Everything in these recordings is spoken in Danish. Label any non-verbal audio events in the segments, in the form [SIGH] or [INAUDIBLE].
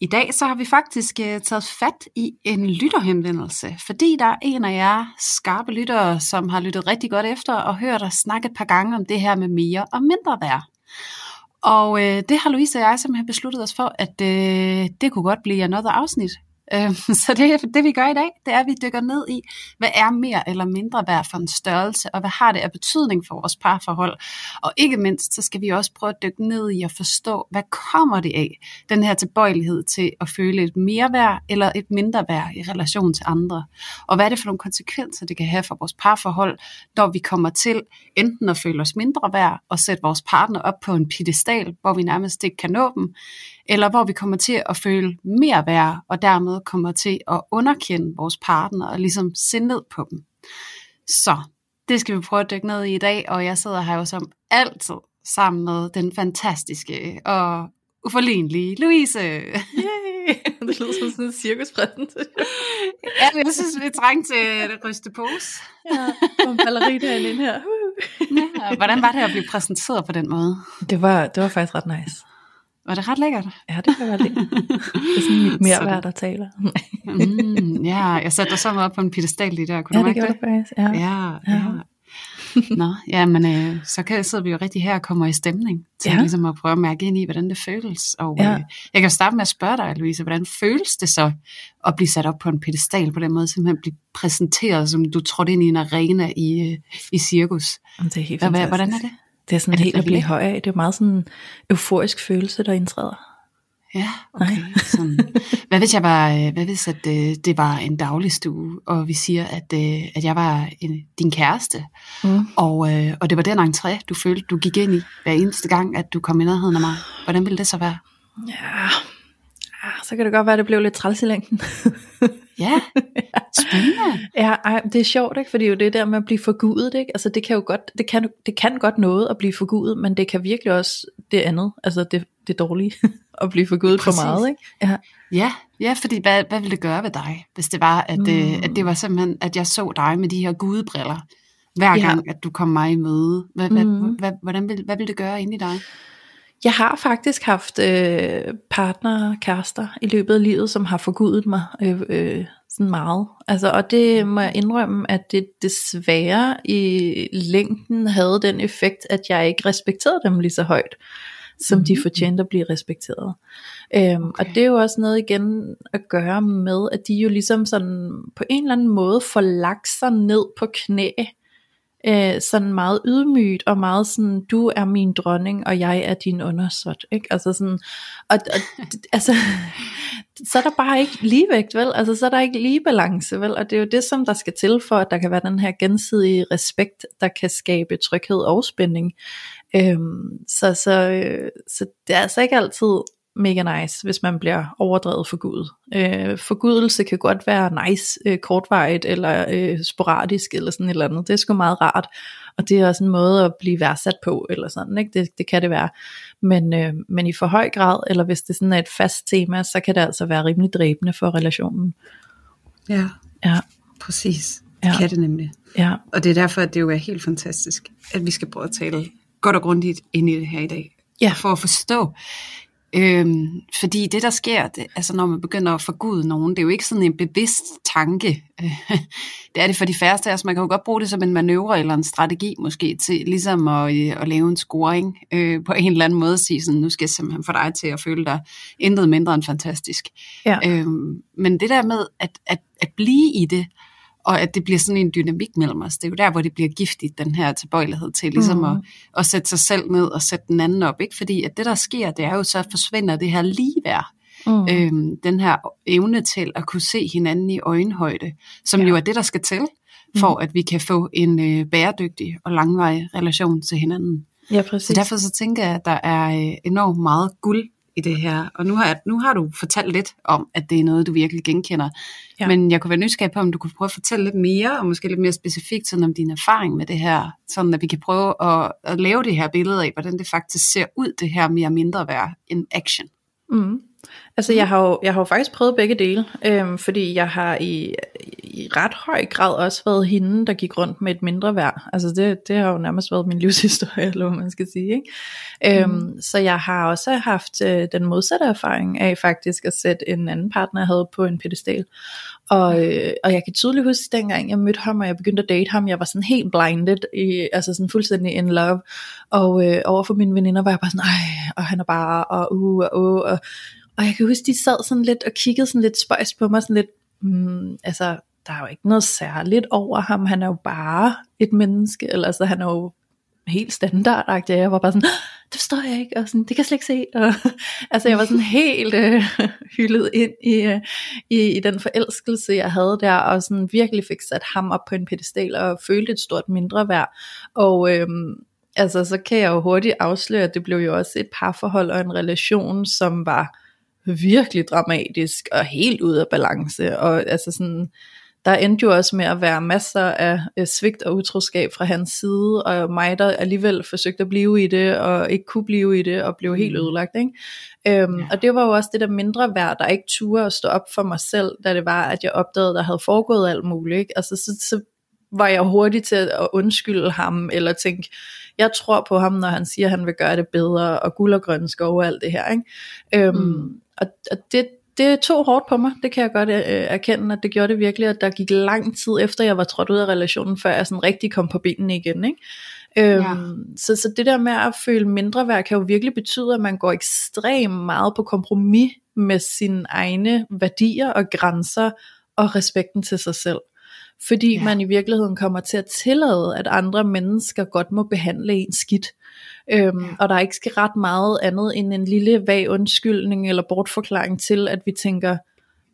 I dag så har vi faktisk øh, taget fat i en lytterhenvendelse, fordi der er en af jer skarpe lyttere, som har lyttet rigtig godt efter og hørt os snakke et par gange om det her med mere og mindre værd. Og øh, det har Louise og jeg simpelthen besluttet os for, at øh, det kunne godt blive another afsnit. Øhm, [LAUGHS] så det, det vi gør i dag, det er, at vi dykker ned i, hvad er mere eller mindre værd for en størrelse, og hvad har det af betydning for vores parforhold. Og ikke mindst, så skal vi også prøve at dykke ned i at forstå, hvad kommer det af, den her tilbøjelighed til at føle et mere værd eller et mindre værd i relation til andre. Og hvad er det for nogle konsekvenser, det kan have for vores parforhold, når vi kommer til enten at føle os mindre værd og sætte vores partner op på en pedestal, hvor vi nærmest ikke kan nå dem, eller hvor vi kommer til at føle mere værd, og dermed kommer til at underkende vores partner og ligesom se ned på dem. Så det skal vi prøve at dykke ned i i dag, og jeg sidder her jo som altid sammen med den fantastiske og uforlignelige Louise. Yay! [LAUGHS] Det lyder som sådan en cirkuspræsentation. [LAUGHS] ja, jeg synes, vi trænger til at ryste pose. ja, og en ballerina ind her. ja, hvordan var det at blive præsenteret på den måde? Det var, det var faktisk ret nice. Var det ret lækkert? Ja, det være det. Det er sådan mit mere [LAUGHS] værd, der taler. mm, ja, jeg satte dig så op på en pedestal lige der. Kunne ja, du det gjorde det? det faktisk. Ja. Ja, ja. Nå, ja, men øh, så kan, sidder vi jo rigtig her og kommer i stemning til ja. ligesom at prøve at mærke ind i, hvordan det føles. Og ja. øh, jeg kan starte med at spørge dig, Louise, hvordan føles det så at blive sat op på en pedestal på den måde, simpelthen blive præsenteret, som du trådte ind i en arena i, øh, i cirkus? Det er helt Hvad, hvordan er det? Det er sådan Er det helt at blive høj af. Det er meget sådan en euforisk følelse, der indtræder. Ja, okay. Sådan. Hvad hvis jeg var, øh, hvad hvis at øh, det var en dagligstue, og vi siger, at, øh, at jeg var en, din kæreste, Mm. og, øh, og det var den entré, du følte, du gik ind i hver eneste gang, at du kom i nærheden af mig. Hvordan ville det så være? Ja, ah, så kan det godt være, at det blev lidt træls i længden. [LAUGHS] Ja, spændende. [LAUGHS] ja, ej, det er sjovt, ikke? Fordi det er jo det der med at blive forgudet, ikke? Altså det kan jo godt, det kan, det kan godt noget at blive forgudet, men det kan virkelig også det andet, altså det, det dårlige, [LAUGHS] at blive forgudet for Præcis. meget, ikke? Ja. Ja, ja fordi hvad, hvad ville det gøre ved dig, hvis det var, at, mm. øh, at det var simpelthen, at jeg så dig med de her gudebriller, hver Ja. gang, at du kom mig i møde? Hvad, hvad, Mhm. hvad, hvordan vil, hvad ville det gøre inde i dig? Jeg har faktisk haft øh, partner, kærester i løbet af livet, som har forgudet mig øh, øh, sådan meget. Altså, og det må jeg indrømme, at det desværre i længden havde den effekt, at jeg ikke respekterede dem lige så højt, som mm. de Mhm. fortjente at blive respekteret. Øhm, Okay. Og det er jo også noget igen at gøre med, at de jo ligesom sådan på en eller anden måde får lagt sig ned på knæ, øh, sådan meget ydmygt og meget sådan, du er min dronning, og jeg er din undersåt, ikke? Altså sådan, og, og altså, [LAUGHS] så er der bare ikke ligevægt, vel? Altså, så er der ikke ligebalance, vel? Og det er jo det, som der skal til for, at der kan være den her gensidige respekt, der kan skabe tryghed og spænding. Øhm, så, så, øh, så det er altså ikke altid mega nice, hvis man bliver overdrevet for Gud. Øh, forgudelse kan godt være nice, øh, kortvarigt eller øh, sporadisk eller sådan et eller andet. Det er sgu meget rart, og det er også en måde at blive værdsat på, eller sådan, ikke? Det, det kan det være. Men, øh, men i for høj grad, eller hvis det sådan er et fast tema, så kan det altså være rimelig dræbende for relationen. Ja, Ja, præcis. Ja. Det kan det nemlig. ja, Og det er derfor, at det jo er helt fantastisk, at vi skal prøve at tale godt og grundigt ind i det her i dag. Ja. For at forstå. Øhm, fordi det, der sker, det, altså når man begynder at forgude nogen, det er jo ikke sådan en bevidst tanke. [LAUGHS] det er det for de færreste af os. Man kan jo godt bruge det som en manøvre eller en strategi måske til ligesom at, øh, at lave en scoring øh, på en eller anden måde. Sige sådan, nu skal jeg simpelthen få dig til at føle dig intet mindre end fantastisk. ja. Øhm, men det der med at, at, at blive i det, og at det bliver sådan en dynamik mellem os, det er jo der, hvor det bliver giftigt, den her tilbøjelighed til ligesom Mhm. at, at sætte sig selv ned og sætte den anden op. Ikke? Fordi at det, der sker, det er jo så, forsvinder det her ligeværd. Mm. Øhm, den her evne til at kunne se hinanden i øjenhøjde, som Ja. jo er det, der skal til, for at vi kan få en øh, bæredygtig og langvarig relation til hinanden. ja, præcis. Så derfor så tænker jeg, at der er øh, enormt meget guld i det her. Og nu har, nu har du fortalt lidt om, at det er noget, du virkelig genkender. Ja. Men jeg kunne være nysgerrig på, om du kunne prøve at fortælle lidt mere, og måske lidt mere specifikt sådan om din erfaring med det her, sådan at vi kan prøve at, at lave det her billede af, hvordan det faktisk ser ud, det her mere mindre værd en action. Mm. Altså jeg har, jo, jeg har jo faktisk prøvet begge dele, øhm, fordi jeg har i, i ret høj grad også været hende, der gik rundt med et mindre værd. Altså det, det har jo nærmest været min [LAUGHS] livshistorie, eller hvad man skal sige. Ikke? Øhm, mm. Så jeg har også haft øh, den modsatte erfaring af faktisk at sætte en anden partner, jeg havde på en pedestal. Og, øh, og jeg kan tydeligt huske, dengang jeg mødte ham, og jeg begyndte at date ham, jeg var sådan helt blinded, i, altså sådan fuldstændig in love. Og øh, overfor mine veninder var jeg bare sådan, ej, og han er bare, og uh, og uh, og, og jeg kan huske, de sad sådan lidt og kiggede sådan lidt spøjs på mig, sådan lidt, mm, altså, der er jo ikke noget særligt over ham, han er jo bare et menneske, eller altså, han er jo helt standardagtig, jeg var bare sådan, det forstår jeg ikke, og sådan, det kan jeg slet ikke se, og, [LAUGHS] altså jeg var sådan helt øh, [LAUGHS] hyldet ind i, øh, i, i den forelskelse, jeg havde der, og sådan virkelig fik sat ham op på en pedestal, og følte et stort mindre værd, og øh, altså så kan jeg jo hurtigt afsløre, at det blev jo også et parforhold og en relation, som var virkelig dramatisk og helt ud af balance, og altså sådan, der endte jo også med at være masser af øh, svigt og utroskab fra hans side, og mig der alligevel forsøgte at blive i det, og ikke kunne blive i det, og blev helt mm. ødelagt. Ikke? Øhm, ja. Og det var jo også det der mindre værd, der ikke turde at stå op for mig selv, da det var, at jeg opdagede, der havde foregået alt muligt. Ikke? Altså så, så var jeg hurtig til at undskylde ham, eller tænke, jeg tror på ham, når han siger, at han vil gøre det bedre, og guld og grønne skov og alt det her. Ikke? Øhm, mm. Og, og det, det tog hårdt på mig, det kan jeg godt øh, erkende, at det gjorde det virkelig, at der gik lang tid efter, jeg var trådt ud af relationen, før jeg sådan rigtig kom på benene igen. Ikke? Øhm, ja. så, så det der med at føle mindre værd, kan jo virkelig betyde, at man går ekstremt meget på kompromis med sine egne værdier og grænser og respekten til sig selv. Fordi ja. man i virkeligheden kommer til at tillade, at andre mennesker godt må behandle en skidt. Øhm, ja. Og der ikke skal ret meget andet end en lille vag undskyldning eller bortforklaring til, at vi tænker,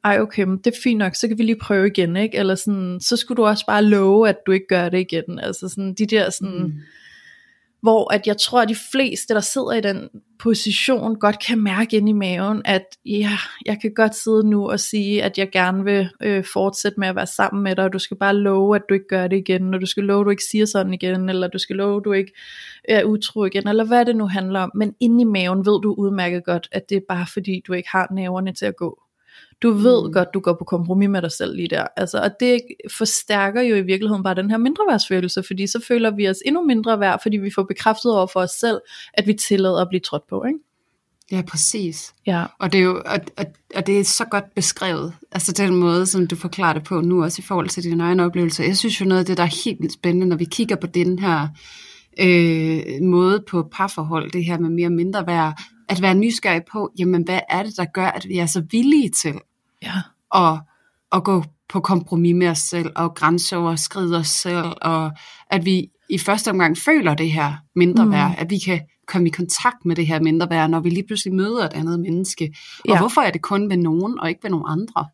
ej okay, men det er fint nok, så kan vi lige prøve igen, ikke? Eller sådan, så skulle du også bare love, at du ikke gør det igen. Altså sådan, de der sådan, mm hvor at jeg tror, at de fleste, der sidder i den position, godt kan mærke ind i maven, at ja, jeg kan godt sidde nu og sige, at jeg gerne vil øh, fortsætte med at være sammen med dig, og du skal bare love, at du ikke gør det igen, og du skal love, at du ikke siger sådan igen, eller du skal love, at du ikke er utro igen, eller hvad det nu handler om. Men inde i maven ved du udmærket godt, at det er bare fordi, du ikke har næverne til at gå. Du ved mm. godt, du går på kompromis med dig selv lige der. Altså, og det forstærker jo i virkeligheden bare den her mindreværdsfølelse, fordi så føler vi os endnu mindre værd, fordi vi får bekræftet over for os selv, at vi tillader at blive trådt på, ikke? Ja, præcis. Ja. Og det er jo og, og, og det er så godt beskrevet, altså den måde, som du forklarer det på nu, også i forhold til din egen oplevelse. Jeg synes jo noget af det, der er helt vildt spændende, når vi kigger på den her øh, måde på parforhold, det her med mere og mindre værd, at være nysgerrig på, jamen hvad er det, der gør, at vi er så villige til Ja. Og, og gå på kompromis med os selv, og grænseoverskride os selv, og at vi i første omgang føler det her mindre værd, mm. at vi kan komme i kontakt med det her mindre værd, når vi lige pludselig møder et andet menneske. Og ja. hvorfor er det kun med nogen, og ikke med nogen andre?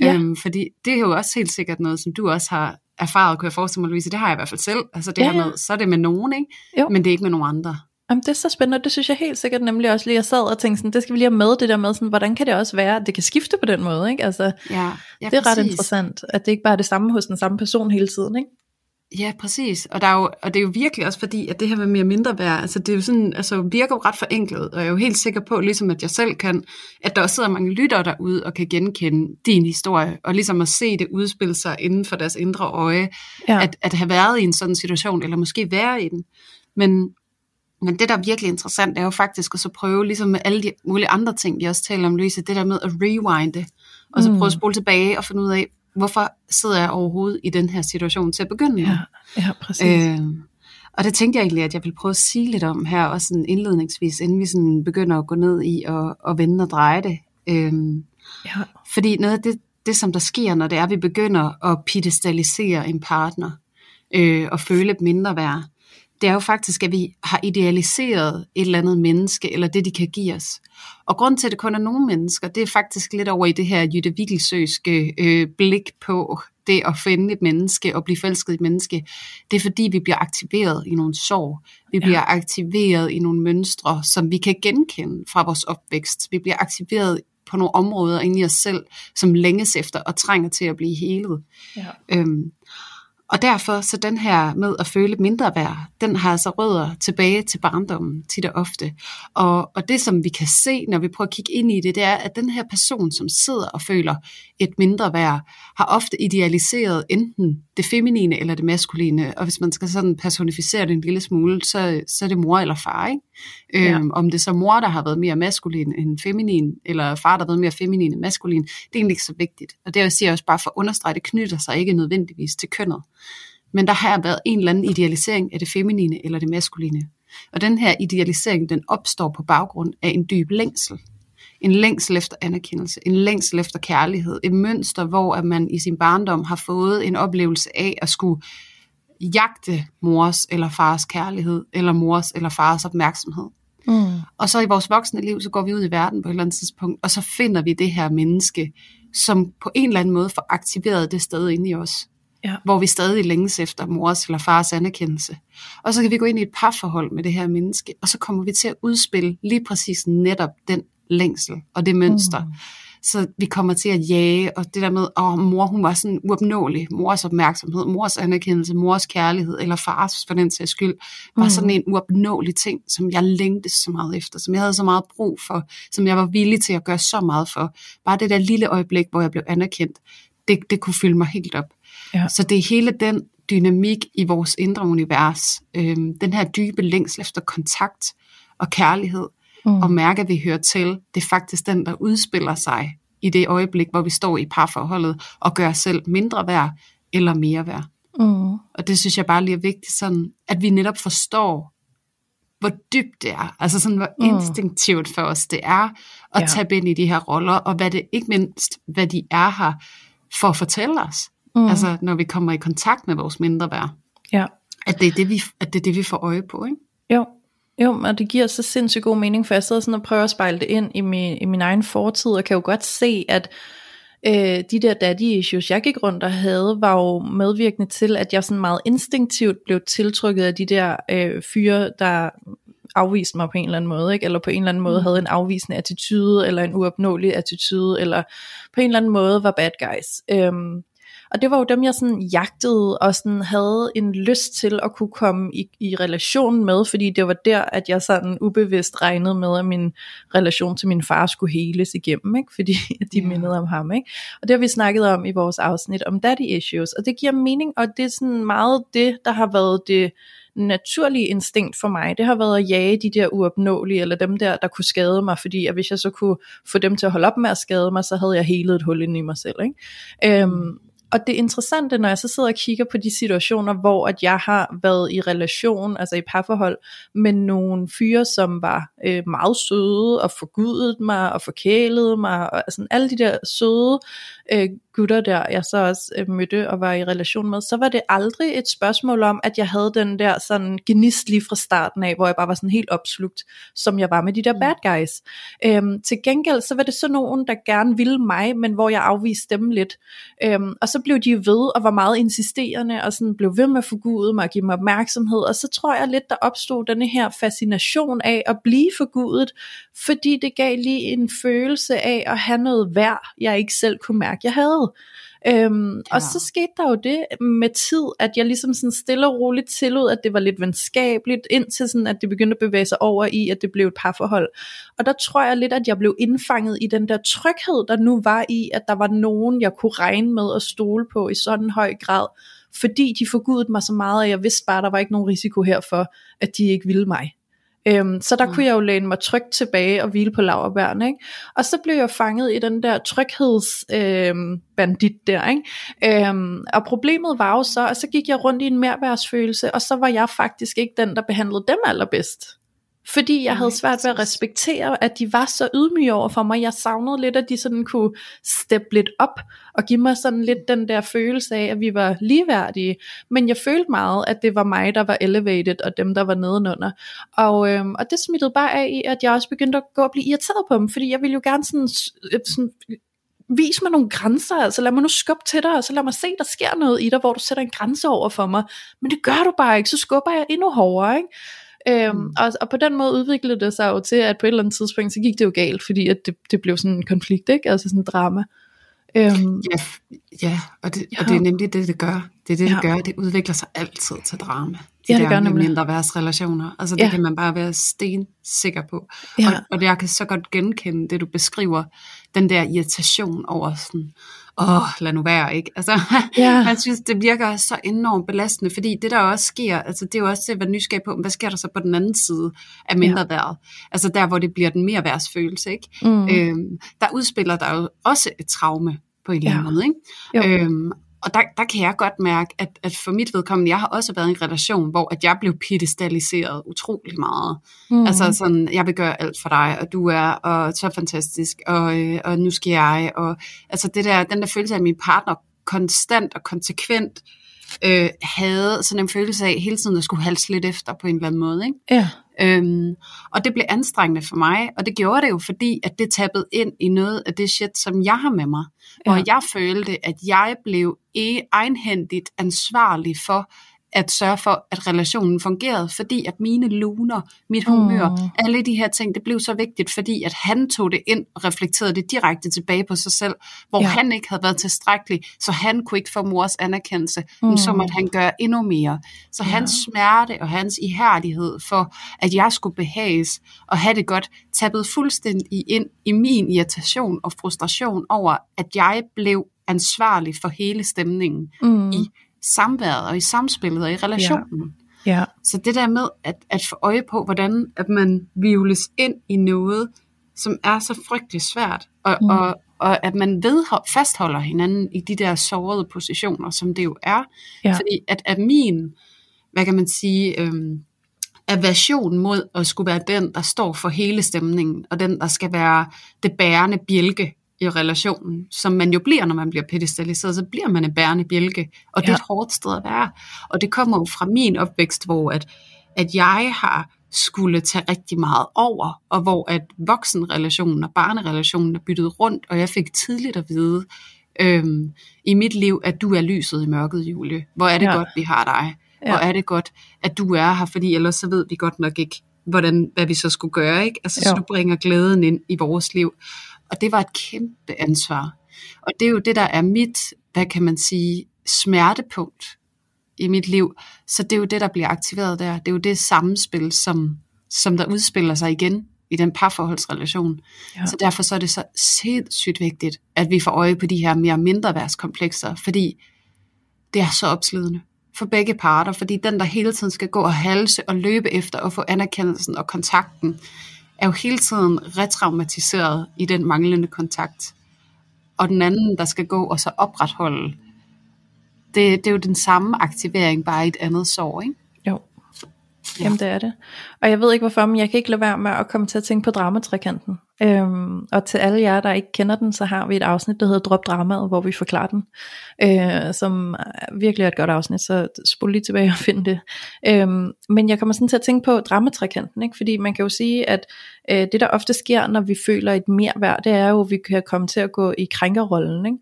Ja. Øhm, fordi det er jo også helt sikkert noget, som du også har erfaret, kunne jeg forestille mig, Louise, det har jeg i hvert fald selv. Altså det ja, her med, så er det med nogen, ikke? Jo. men det er ikke med nogen andre. Jamen, det er så spændende, det synes jeg helt sikkert nemlig også lige, jeg sad og tænkte sådan, det skal vi lige have med, det der med sådan, hvordan kan det også være, at det kan skifte på den måde, ikke? Altså, ja, ja, det er præcis. ret interessant, at det ikke bare er det samme hos den samme person hele tiden, ikke? Ja, præcis. Og, der er jo, og det er jo virkelig også fordi, at det her med mere mindre værd, altså det er jo sådan, altså virker jo ret forenklet, og jeg er jo helt sikker på, ligesom at jeg selv kan, at der også sidder mange lyttere derude og kan genkende din historie, og ligesom at se det udspille sig inden for deres indre øje, ja. at, at have været i en sådan situation, eller måske være i den. Men, men det, der er virkelig interessant, er jo faktisk at så prøve, ligesom med alle de mulige andre ting, vi også taler om, Louise, det der med at rewinde, og så prøve at mm. spole tilbage og finde ud af, hvorfor sidder jeg overhovedet i den her situation til at begynde med. Ja, ja præcis. Øh, og det tænkte jeg egentlig, at jeg vil prøve at sige lidt om her, også sådan indledningsvis, inden vi sådan begynder at gå ned i og, og vende og dreje det. Øh, ja. Fordi noget af det, det, som der sker, når det er, at vi begynder at pedestalisere en partner, øh, og føle et mindre værd, det er jo faktisk, at vi har idealiseret et eller andet menneske, eller det, de kan give os. Og grund til, at det kun er nogle mennesker, det er faktisk lidt over i det her Jytte Wiggelsøske øh, blik på det at finde et menneske og blive forelsket i et menneske. Det er fordi, vi bliver aktiveret i nogle sorg. Vi ja. bliver aktiveret i nogle mønstre, som vi kan genkende fra vores opvækst. Vi bliver aktiveret på nogle områder inde i os selv, som længes efter og trænger til at blive helet. Ja. Øhm, og derfor så den her med at føle mindre værd, den har altså rødder tilbage til barndommen tit og ofte. Og, og det som vi kan se, når vi prøver at kigge ind i det, det er, at den her person, som sidder og føler et mindre værd, har ofte idealiseret enten det feminine eller det maskuline. Og hvis man skal sådan personificere det en lille smule, så, så er det mor eller far. Ikke? Ja. Øhm, om det så mor, der har været mere maskulin end feminin, eller far, der har været mere feminin end maskulin, det er egentlig ikke så vigtigt. Og det vil sige også bare for at understrege, det knytter sig ikke nødvendigvis til kønnet. Men der har været en eller anden idealisering af det feminine eller det maskuline. Og den her idealisering, den opstår på baggrund af en dyb længsel. En længsel efter anerkendelse, en længsel efter kærlighed, et mønster, hvor at man i sin barndom har fået en oplevelse af at skulle jagte mors eller fars kærlighed, eller mors eller fars opmærksomhed. Mm. Og så i vores voksne liv, så går vi ud i verden på et eller andet tidspunkt, og så finder vi det her menneske, som på en eller anden måde får aktiveret det sted inde i os. Ja. Hvor vi stadig længes efter mors eller fars anerkendelse. Og så kan vi gå ind i et parforhold med det her menneske, og så kommer vi til at udspille lige præcis netop den længsel og det mønster. Mm. Så vi kommer til at jage, og det der med, åh, mor, hun var sådan uopnåelig. Mors opmærksomhed, mors anerkendelse, mors kærlighed, eller fars for den sags skyld, var mm. sådan en uopnåelig ting, som jeg længtes så meget efter, som jeg havde så meget brug for, som jeg var villig til at gøre så meget for. Bare det der lille øjeblik, hvor jeg blev anerkendt, det, det kunne fylde mig helt op. Ja. Så det er hele den dynamik i vores indre univers, øhm, den her dybe længsel efter kontakt og kærlighed, mm. og mærke, at vi hører til, det er faktisk den, der udspiller sig i det øjeblik, hvor vi står i parforholdet og gør os selv mindre værd eller mere værd. Mm. Og det synes jeg bare lige er vigtigt, sådan, at vi netop forstår, hvor dybt det er, altså sådan, hvor mm. instinktivt for os det er at ja. tage ind i de her roller, og hvad det ikke mindst, hvad de er her for at fortælle os. Mm. Altså når vi kommer i kontakt med vores mindre værd. Ja. At det er det, vi, at det er det, vi får øje på, ikke? Jo, jo, og det giver så sindssygt god mening, for jeg sidder sådan og prøver at spejle det ind i min, i min egen fortid, og kan jo godt se, at øh, de der daddy issues, jeg gik rundt og havde, var jo medvirkende til, at jeg sådan meget instinktivt blev tiltrykket af de der øh, fyre, der afviste mig på en eller anden måde, ikke? eller på en eller anden måde mm. havde en afvisende attitude, eller en uopnåelig attitude, eller på en eller anden måde var bad guys. Øhm, og det var jo dem, jeg sådan jagtede og sådan havde en lyst til at kunne komme i, i relation med, fordi det var der, at jeg sådan ubevidst regnede med, at min relation til min far skulle heles igennem, ikke? fordi [LAUGHS] de yeah. mindede om ham. Ikke? Og det har vi snakket om i vores afsnit om daddy issues, og det giver mening, og det er sådan meget det, der har været det naturlige instinkt for mig, det har været at jage de der uopnåelige, eller dem der, der kunne skade mig, fordi at hvis jeg så kunne få dem til at holde op med at skade mig, så havde jeg helet et hul ind i mig selv. Ikke? Øhm, og det interessante, når jeg så sidder og kigger på de situationer, hvor at jeg har været i relation, altså i parforhold, med nogle fyre, som var øh, meget søde og forgudet mig og forkælede mig, og altså alle de der søde øh, gutter der, jeg så også øh, mødte og var i relation med, så var det aldrig et spørgsmål om, at jeg havde den der sådan gnist lige fra starten af, hvor jeg bare var sådan helt opslugt, som jeg var med de der mm. bad guys. Øhm, til gengæld, så var det så nogen, der gerne ville mig, men hvor jeg afviste dem lidt. Øhm, og så blev de ved og var meget insisterende, og sådan blev ved med at forgude mig og give mig opmærksomhed, og så tror jeg lidt, der opstod denne her fascination af at blive forgudet, fordi det gav lige en følelse af at have noget værd, jeg ikke selv kunne mærke, jeg havde. Øhm, ja. Og så skete der jo det med tid, at jeg ligesom sådan stille og roligt tillod, at det var lidt venskabeligt, indtil sådan, at det begyndte at bevæge sig over i, at det blev et parforhold. Og der tror jeg lidt, at jeg blev indfanget i den der tryghed, der nu var i, at der var nogen, jeg kunne regne med at stole på i sådan en høj grad, fordi de forgudede mig så meget, at jeg vidste bare, at der var ikke nogen risiko herfor, at de ikke ville mig. Øhm, så der mm. kunne jeg jo læne mig trygt tilbage og hvile på laverbærene, ikke? Og så blev jeg fanget i den der tryghedsbandit øhm, der, ikke? Øhm, og problemet var jo så, at så gik jeg rundt i en merværsfølelse, og så var jeg faktisk ikke den, der behandlede dem allerbedst. Fordi jeg havde svært ved at respektere, at de var så ydmyge over for mig. Jeg savnede lidt, at de sådan kunne steppe lidt op, og give mig sådan lidt den der følelse af, at vi var ligeværdige. Men jeg følte meget, at det var mig, der var elevated, og dem, der var nedenunder. Og, øhm, og det smittede bare af i, at jeg også begyndte at gå og blive irriteret på dem, fordi jeg ville jo gerne sådan, øh, sådan vis mig nogle grænser, altså lad mig nu skubbe til dig, og så lad mig se, der sker noget i dig, hvor du sætter en grænse over for mig. Men det gør du bare ikke, så skubber jeg endnu hårdere, ikke? Øhm, Mm. og, og på den måde udviklede det sig jo til, at på et eller andet tidspunkt, så gik det jo galt, fordi at det, det blev sådan en konflikt, ikke? Altså sådan en drama. Øhm, Ja, ja og, det, Ja. og det er nemlig det, det gør. Det er det, det Ja. gør. Det udvikler sig altid til drama. Ja, det der gør nemlig. mindre værds relationer. Altså det Ja. kan man bare være stensikker på. ja, Og, og jeg kan så godt genkende det, du beskriver. Den der irritation over sådan, åh, lad nu være, ikke? Altså, [LAUGHS] Ja. man synes, det virker så enormt belastende, fordi det der også sker, altså det er jo også det at være nysgerrig på, hvad sker der så på den anden side af mindre værd? Altså der, hvor det bliver den mere værdsfølelse, ikke? mm, Øhm, der udspiller der jo også et traume på en eller anden Ja. måde, Jo. ikke? Øhm, og der, der kan jeg godt mærke, at, at for mit vedkommende, jeg har også været i en relation, hvor at jeg blev pedestaliseret utrolig meget. mm, Mm. Altså sådan, jeg vil gøre alt for dig, og du er og så fantastisk, og, øh, og nu skal jeg. Og, altså det der, den der følelse af, at min partner konstant og konsekvent øh, havde sådan en følelse af hele tiden at skulle halse lidt efter på en eller anden måde. Ikke? ja, Øhm, og det blev anstrengende for mig, og det gjorde det jo, fordi at det tappede ind i noget af det shit, som jeg har med mig. Ja. jeg følte, at jeg blev e- egenhændigt ansvarlig for at sørge for, at relationen fungerede, fordi at mine luner, mit humør, Mm. mm. alle de her ting, det blev så vigtigt, fordi at han tog det ind og reflekterede det direkte tilbage på sig selv, hvor Ja. han ikke havde været tilstrækkelig, så han kunne ikke få mors anerkendelse, Mm. mm. så måtte han gøre endnu mere. Så Ja. hans smerte og hans ihærdighed for, at jeg skulle behages og have det godt, tappede fuldstændig ind i min irritation og frustration over, at jeg blev ansvarlig for hele stemningen mm, i samværet og i samspillet og i relationen. ja, Så det der med at, at få øje på, hvordan at man vivles ind i noget, som er så frygtelig svært, og, mm. og, og at man vedhold, fastholder hinanden i de der sårede positioner, som det jo er. Ja. Fordi at, at min, hvad kan man sige, øhm, aversion mod at skulle være den, der står for hele stemningen, og den, der skal være det bærende bjælke i relationen, som man jo bliver, når man bliver pedestaliseret, så bliver man en bærende bjælke, og det er Ja. et hårdt sted at være. Og det kommer jo fra min opvækst, hvor at, at jeg har skulle tage rigtig meget over, og hvor at voksenrelationen og barnerelationen er byttet rundt, og jeg fik tidligt at vide øhm, i mit liv, at du er lyset i mørket, Julie. Hvor er det Ja. ja. godt, vi har dig. Ja. Hvor er det godt, at du er her, fordi ellers så ved vi godt nok ikke, hvordan, hvad vi så skulle gøre. Ikke? Altså, Jo. så du bringer glæden ind i vores liv. Og det var et kæmpe ansvar. Og det er jo det, der er mit, hvad kan man sige, smertepunkt i mit liv. Så det er jo det, der bliver aktiveret der. Det er jo det samspil, som, som der udspiller sig igen i den parforholdsrelation. Ja. Så derfor så er det så sindssygt vigtigt, at vi får øje på de her mere mindre værtskomplekser, fordi det er så opslidende for begge parter, fordi den, der hele tiden skal gå og halse og løbe efter og få anerkendelsen og kontakten, er jo hele tiden retraumatiseret i den manglende kontakt. Og den anden, der skal gå og så opretholde, det, det er jo den samme aktivering, bare i et andet sår, ikke? Ja. Jamen det er det. Og jeg ved ikke hvorfor, men jeg kan ikke lade være med at komme til at tænke på dramatrikanten. Øhm, og til alle jer, der ikke kender den, så har vi et afsnit, der hedder Drop Dramaet, hvor vi forklarer den. Øh, som er virkelig er et godt afsnit, så spol lige tilbage og find det. Øhm, men jeg kommer sådan til at tænke på dramatrikanten, ikke? fordi man kan jo sige, at øh, det der ofte sker, når vi føler et mere værd, det er jo, at vi kan komme til at gå i krænkerrollen. Ikke?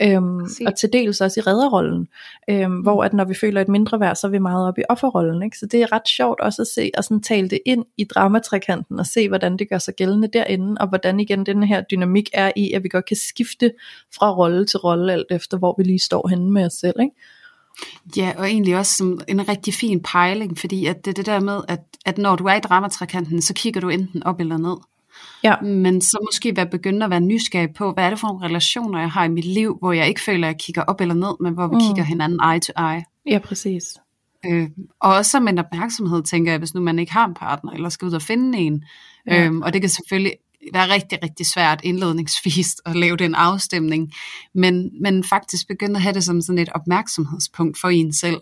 Øhm, Præcis. og til dels også i redderrollen, øhm, hvor at når vi føler et mindre værd, så er vi meget oppe i offerrollen. Ikke? Så det er ret sjovt også at se og sådan tale det ind i dramatrikanten og se, hvordan det gør sig gældende derinde, og hvordan igen den her dynamik er i, at vi godt kan skifte fra rolle til rolle, alt efter hvor vi lige står henne med os selv. Ikke? Ja, og egentlig også som en rigtig fin pejling, fordi at det det der med, at, at når du er i dramatrikanten, så kigger du enten op eller ned. Ja, Men så måske være begynde at være nysgerrig på, hvad er det for nogle relationer, jeg har i mit liv, hvor jeg ikke føler, at jeg kigger op eller ned, men hvor vi Mm. kigger hinanden eye to eye. ja præcis. Øh, og også med en opmærksomhed, tænker jeg, hvis nu man ikke har en partner, eller skal ud og finde en. Ja. Øhm, og det kan selvfølgelig være rigtig, rigtig svært indledningsvis at lave den afstemning, men, men faktisk begynde at have det som sådan et opmærksomhedspunkt for en selv,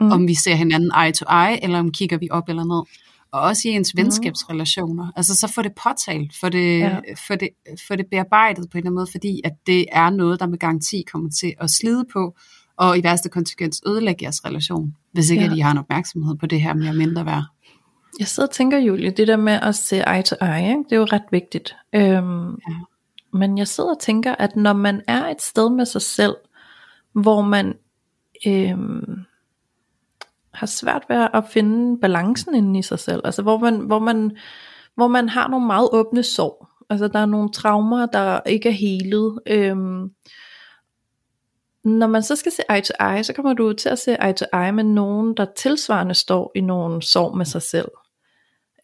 mm. om vi ser hinanden eye to eye, eller om kigger vi op eller ned. Og også i ens venskabsrelationer. Altså så få det påtalt, få det, Ja. få det, få det bearbejdet på en eller anden måde, fordi at det er noget, der med garanti kommer til at slide på, og i værste konsekvens ødelægge jeres relation, hvis ikke Ja. at I har en opmærksomhed på det her mere mindre værd. Jeg sidder og tænker, Julie, det der med at se eye to eye, ikke? det er jo ret vigtigt. Øhm, Ja. Men jeg sidder og tænker, at når man er et sted med sig selv, hvor man øhm, har svært ved at finde balancen inden i sig selv, altså hvor man, hvor man, hvor man har nogle meget åbne sår, altså der er nogle traumer, der ikke er helet, øhm, når man så skal se eye to eye, så kommer du til at se eye to eye med nogen, der tilsvarende står i nogle sår med sig selv.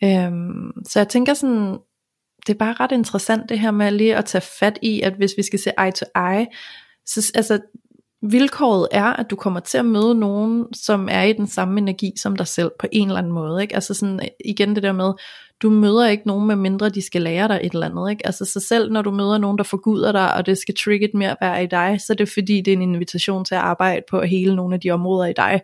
Øhm, så jeg tænker sådan, det er bare ret interessant det her med lige at tage fat i, at hvis vi skal se eye to eye, så altså, vilkåret er, at du kommer til at møde nogen, som er i den samme energi som dig selv, på en eller anden måde, ikke? Altså sådan, igen det der med, du møder ikke nogen, med mindre de skal lære dig et eller andet, ikke? Altså så selv når du møder nogen, der forguder dig, og det skal trigge et mere værd i dig, så er det fordi, det er en invitation til at arbejde på at hele nogle af de områder i dig,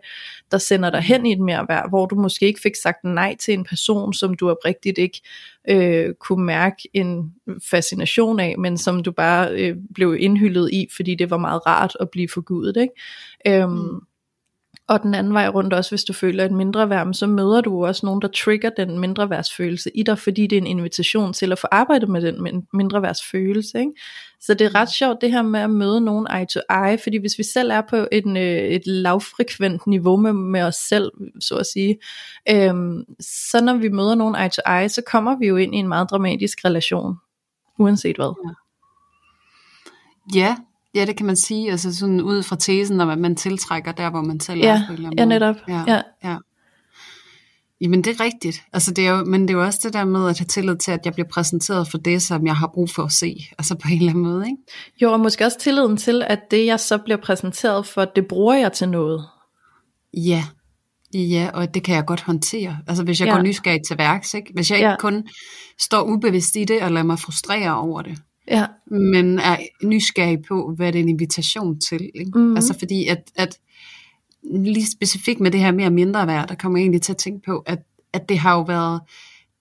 der sender dig hen i et mere værd, hvor du måske ikke fik sagt nej til en person, som du oprigtigt ikke øh, kunne mærke en fascination af, men som du bare øh, blev indhyllet i, fordi det var meget rart at blive forgudet, ikke? Øhm, Mm. Og den anden vej rundt også, hvis du føler et mindre værd, så møder du også nogen, der trigger den mindre værdsfølelse i dig, fordi det er en invitation til at få arbejdet med den min- mindre værdsfølelse. Ikke? Så det er ret sjovt det her med at møde nogen eye to eye, fordi hvis vi selv er på et, øh, et lavfrekvent niveau med, med os selv, så at sige, øhm, så når vi møder nogen eye to eye, så kommer vi jo ind i en meget dramatisk relation, uanset hvad. Ja, ja, det kan man sige, altså sådan ud fra tesen, når man tiltrækker der, hvor man selv Ja, er på en eller anden ja, netop. Ja, Ja. ja. Jamen det er rigtigt. Altså det er jo, men det er jo også det der med at have tillid til, at jeg bliver præsenteret for det, som jeg har brug for at se. Altså på en eller anden måde, ikke? Jo, og måske også tilliden til, at det jeg så bliver præsenteret for, det bruger jeg til noget. Ja. Ja, og det kan jeg godt håndtere. Altså hvis jeg Ja. går nysgerrig til værks, ikke? Hvis jeg ikke Ja. kun står ubevidst i det og lader mig frustrere over det, Ja, men er nysgerrig på, hvad det er en invitation til. Ikke? Mhm. Altså fordi, at, at lige specifikt med det her mere mindre værd, der kommer jeg egentlig til at tænke på, at, at det har jo været,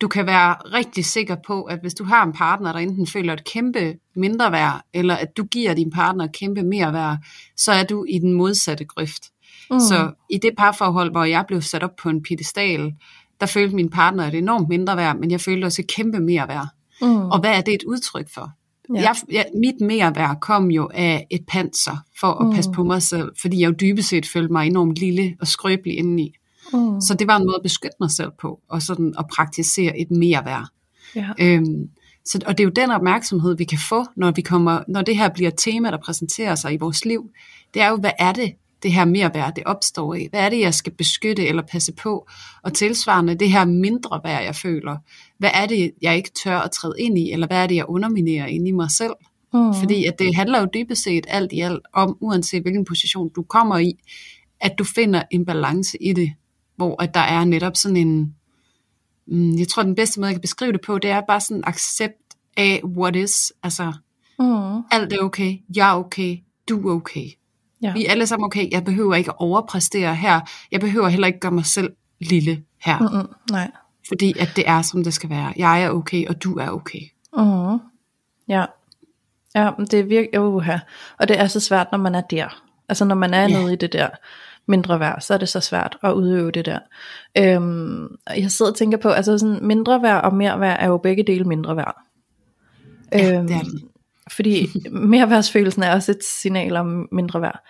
du kan være rigtig sikker på, at hvis du har en partner, der enten føler et kæmpe mindre værd, eller at du giver din partner et kæmpe mere værd, så er du i den modsatte grøft. Mm. Mm. Så i det parforhold, hvor jeg blev sat op på en pedestal, der følte min partner et enormt mindre værd, men jeg følte også et kæmpe mere værd. mm. Og hvad er det et udtryk for? Ja. Jeg, jeg, mit mere værd kom jo af et panser for at mm. passe på mig selv, fordi jeg jo dybest set følte mig enormt lille og skrøbelig indeni. Mm. Så det var en måde at beskytte mig selv på, og sådan at praktisere et mere værd. Ja. Øhm, så, og det er jo den opmærksomhed, vi kan få, når, vi kommer, når det her bliver et tema, der præsenterer sig i vores liv. Det er jo, hvad er det, det her mere værd, det opstår i? Hvad er det, jeg skal beskytte eller passe på? Og tilsvarende det her mindre værd, jeg føler. Hvad er det, jeg ikke tør at træde ind i? Eller hvad er det, jeg underminerer ind i mig selv? Mm. Fordi at det handler jo dybest set alt i alt om, uanset hvilken position du kommer i, at du finder en balance i det, hvor at der er netop sådan en, mm, jeg tror den bedste måde, jeg kan beskrive det på, det er bare sådan accept af what is, altså Mm. alt er okay, jeg er okay, du er okay. Ja. Vi er alle sammen okay, jeg behøver ikke at overpræstere her, jeg behøver heller ikke gøre mig selv lille her, mm. Mm-mm. Nej. Fordi at det er som det skal være. Jeg er okay, og du er okay. Mm. Ja. Ja, det er virkelig, uha. Og det er så svært, når man er der. Altså når man er Ja. nede i det der mindre værd, så er det så svært at udøve det der. Øhm, jeg sidder og tænker på, altså sådan mindre værd og mere værd er jo begge dele mindre værd. Ja, det er det. Fordi [LAUGHS] merværdsfølelsen er også et signal om mindre værd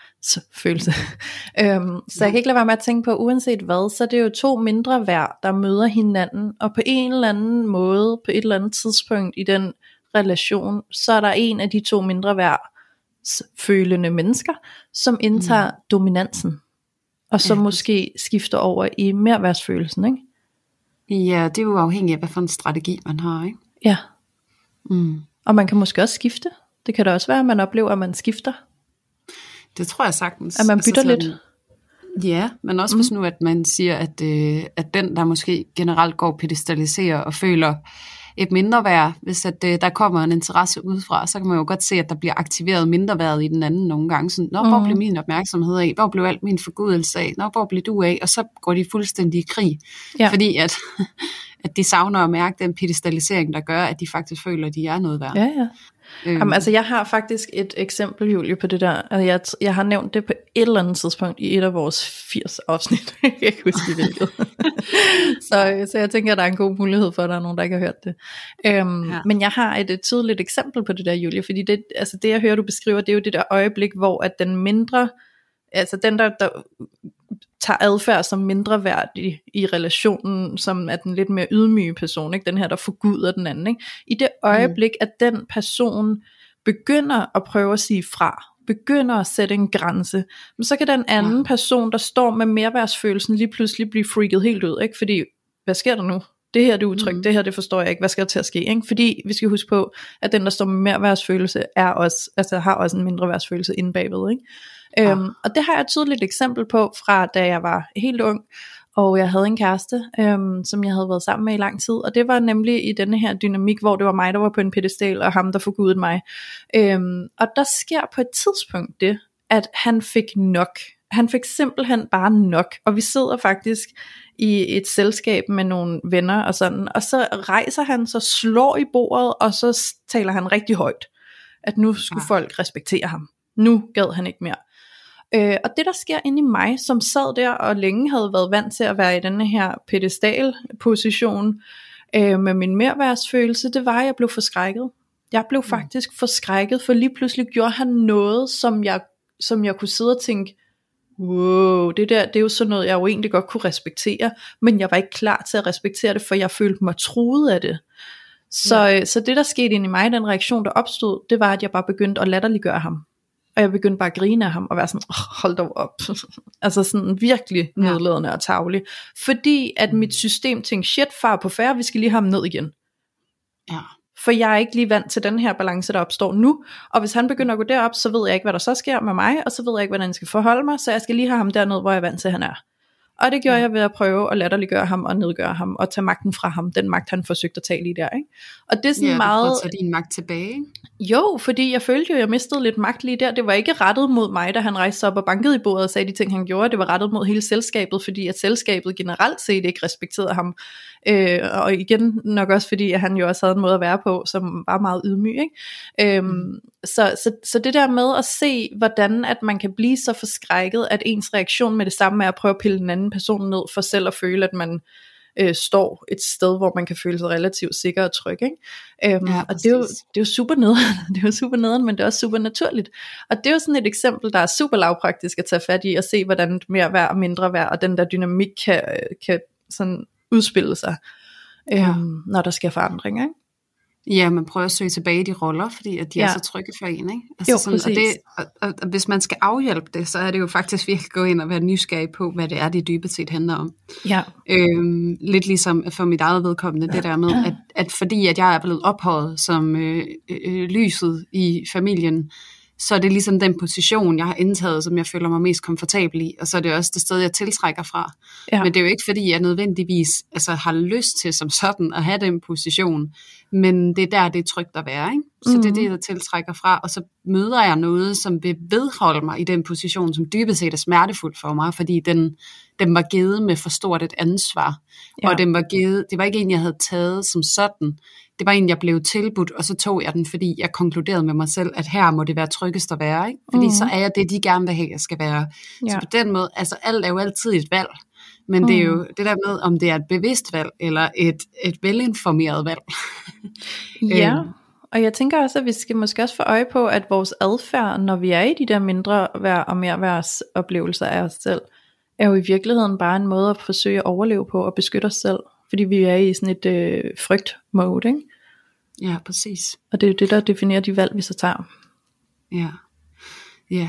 følelse. [LAUGHS] øhm, så jeg kan ikke lade være med at tænke på, uanset hvad, så er det jo to mindre værd, der møder hinanden, og på en eller anden måde, på et eller andet tidspunkt i den relation, så er der en af de to mindre værd følende mennesker, som indtager mm. dominansen, og så Ja, måske skifter over i merværdsfølelsen, ikke? Ja, det er jo afhængigt af, hvad for en strategi man har, ikke? Ja, Mm. Og man kan måske også skifte. Det kan da også være, at man oplever, at man skifter. Det tror jeg sagtens. At man bytter sådan- lidt. Ja, men også mm. hvis nu, at man siger, at, øh, at den, der måske generelt går pedestaliserer og føler, et mindre værd, hvis at, øh, der kommer en interesse udefra, så kan man jo godt se, at der bliver aktiveret mindre værd i den anden nogle gange. Sådan, Nå, hvor Mhm. blev min opmærksomhed af? Hvor blev alt min forgudelse af? Nå, hvor blev du af? Og så går de fuldstændig i krig. Ja. Fordi at, [LAUGHS] at de savner at mærke den pedestalisering, der gør, at de faktisk føler, at de er noget værd. Ja, ja. Øhm, Jamen, altså, jeg har faktisk et eksempel, Julie, på det der. Altså, jeg, jeg har nævnt det på et eller andet tidspunkt i et af vores 80 afsnit. [LAUGHS] jeg kan ikke huske hvilket. [LAUGHS] så, så jeg tænker, at der er en god mulighed for, at der er nogen, der ikke har hørt det. Øhm, ja. Men jeg har et, et tydeligt eksempel på det der, Julie, fordi det, altså, det, jeg hører, du beskriver, det er jo det der øjeblik, hvor at den mindre, altså den der, der tager adfærd som mindre værdig i relationen, som er den lidt mere ydmyge person, ikke? den her, der forguder den anden. Ikke? I det øjeblik, mm. at den person begynder at prøve at sige fra, begynder at sætte en grænse, men så kan den anden Ja. person, der står med merværsfølelsen, lige pludselig blive freaket helt ud, ikke? fordi, hvad sker der nu? Det her det er utrygt, mm. det her det forstår jeg ikke, hvad skal der til at ske? Ikke? Fordi vi skal huske på, at den der står med merværsfølelse, er også, altså har også en mindre værdsfølelse inde bagved. Ikke? Ja. Øhm, og det har jeg et tydeligt eksempel på fra da jeg var helt ung, og jeg havde en kæreste, øhm, som jeg havde været sammen med i lang tid, og det var nemlig i denne her dynamik, hvor det var mig, der var på en pedestal, og ham, der forgudede mig. Øhm, og der sker på et tidspunkt det, at han fik nok. Han fik simpelthen bare nok, og vi sidder faktisk i et selskab med nogle venner og sådan, og så rejser han sig, slår i bordet, og så taler han rigtig højt, at nu skulle Ah. folk respektere ham. Nu gad han ikke mere. Øh, og det der sker inde i mig, som sad der og længe havde været vant til at være i denne her pedestal position øh, med min merværdsfølelse, det var, at jeg blev forskrækket. Jeg blev faktisk forskrækket, for lige pludselig gjorde han noget, som jeg, som jeg kunne sidde og tænke, wow, det der, det er jo sådan noget, jeg jo egentlig godt kunne respektere, men jeg var ikke klar til at respektere det, for jeg følte mig truet af det. Så, ja. så det der skete inde i mig, den reaktion der opstod, det var, at jeg bare begyndte at latterliggøre ham. Og jeg begyndte bare at grine af ham, og være sådan, oh, hold dog op. [LAUGHS] altså sådan virkelig Ja. nedladende og tavlig. Fordi at mit system tænkte, shit far på færre, vi skal lige have ham ned igen. ja. For jeg er ikke lige vant til den her balance, der opstår nu. Og hvis han begynder at gå derop, så ved jeg ikke, hvad der så sker med mig, og så ved jeg ikke, hvordan jeg skal forholde mig, så jeg skal lige have ham dernede, hvor jeg er vant til, han er. Og det gjorde Ja. jeg ved at prøve at latterliggøre ham og nedgøre ham, og tage magten fra ham, den magt, han forsøgte at tage lige der. Ikke? Og det er sådan ja, meget... at tage din magt tilbage. ikke? Jo, fordi jeg følte jo, at jeg mistede lidt magt lige der. Det var ikke rettet mod mig, da han rejste sig op og bankede i bordet og sagde de ting, han gjorde. Det var rettet mod hele selskabet, fordi at selskabet generelt set ikke respekterede ham. Øh, og igen nok også fordi, at han jo også havde en måde at være på, som var meget ydmyg. Ikke? Øhm, Mm. så, så, så det der med at se, hvordan at man kan blive så forskrækket, at ens reaktion med det samme er at prøve at pille den anden person ned, for selv at føle, at man øh, står et sted, hvor man kan føle sig relativt sikker og tryg. Ikke? Øhm, Ja, og det er, jo, det er jo super nederen, [LAUGHS] det er jo super nederen, men det er også super naturligt. Og det er jo sådan et eksempel, der er super lavpraktisk at tage fat i, og se hvordan mere værd og mindre værd, og den der dynamik kan, kan sådan udspille sig, øhm, Ja. når der sker forandringer. Ikke? Ja, man prøver at søge tilbage i de roller, fordi at de ja. er så trygge for en. Ikke? Altså Jo, og, præcis. det, og, og, og hvis man skal afhjælpe det, så er det jo faktisk [LAUGHS] virkelig at gå ind og være nysgerrig på, hvad det er, det dybest set handler om. Ja, Øhm, lidt ligesom for mit eget vedkommende, det der med, at, at fordi at jeg er blevet ophøjet som øh, øh, lyset i familien, så er det ligesom den position, jeg har indtaget, som jeg føler mig mest komfortabel i, og så er det også det sted, jeg tiltrækker fra. ja. Men det er jo ikke fordi, jeg nødvendigvis altså, har lyst til som sådan at have den position, men det er der, det er trygt at være. Ikke? Så mm. det er Mhm. det, jeg tiltrækker fra, og så møder jeg noget, som vil vedholde mig i den position, som dybest set er smertefuld for mig, fordi den, den var givet med for stort et ansvar. Ja. og den var givet, det var ikke en, jeg havde taget som sådan, det var en, jeg blev tilbudt, og så tog jeg den, fordi jeg konkluderede med mig selv, at her må det være tryggest at være, ikke? fordi Mhm. så er jeg det, de gerne vil have, jeg skal være. Ja. Så på den måde, altså alt er jo altid et valg, men mm. det er jo det der med, om det er et bevidst valg, eller et, et velinformeret valg. [LAUGHS] Ja, Øhm. og jeg tænker også, at vi skal måske også få øje på, at vores adfærd, når vi er i de der mindre værd og mere værds oplevelser af os selv, er jo i virkeligheden bare en måde at forsøge at overleve på og beskytte os selv, fordi vi er i sådan et øh, frygt-mode, ikke? Ja, præcis. Og det er jo det, der definerer de valg, vi så tager. Ja. Ja.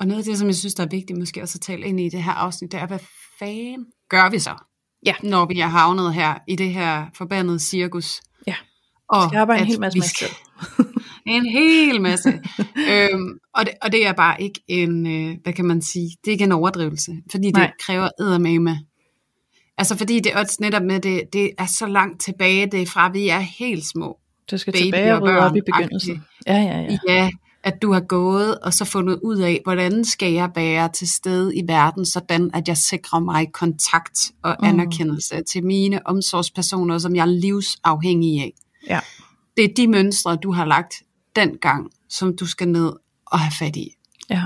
Og noget af det, som jeg synes, der er vigtigt måske også at tale ind i det her afsnit, det er, hvad fanden gør vi så? Ja. Når vi er havnet her i det her forbandede cirkus. Ja. Og skal arbejde [LAUGHS] en hel masse med skal- selv. En hel masse. øhm, og, det, og det er bare ikke en, øh, hvad kan man sige, det er ikke en overdrivelse, fordi det Nej. kræver eddermame. Altså fordi det er også netop med, det, det er så langt tilbage, det er fra, vi er helt små. Du skal tilbage og rydde op i begyndelsen. Ja, ja, ja. Ja, at du har gået og så fundet ud af, hvordan skal jeg være til stede i verden, sådan at jeg sikrer mig kontakt og mm. anerkendelse til mine omsorgspersoner, som jeg er livsafhængig af. Ja. Det er de mønstre, du har lagt dengang, som du skal ned og have fat i. Ja.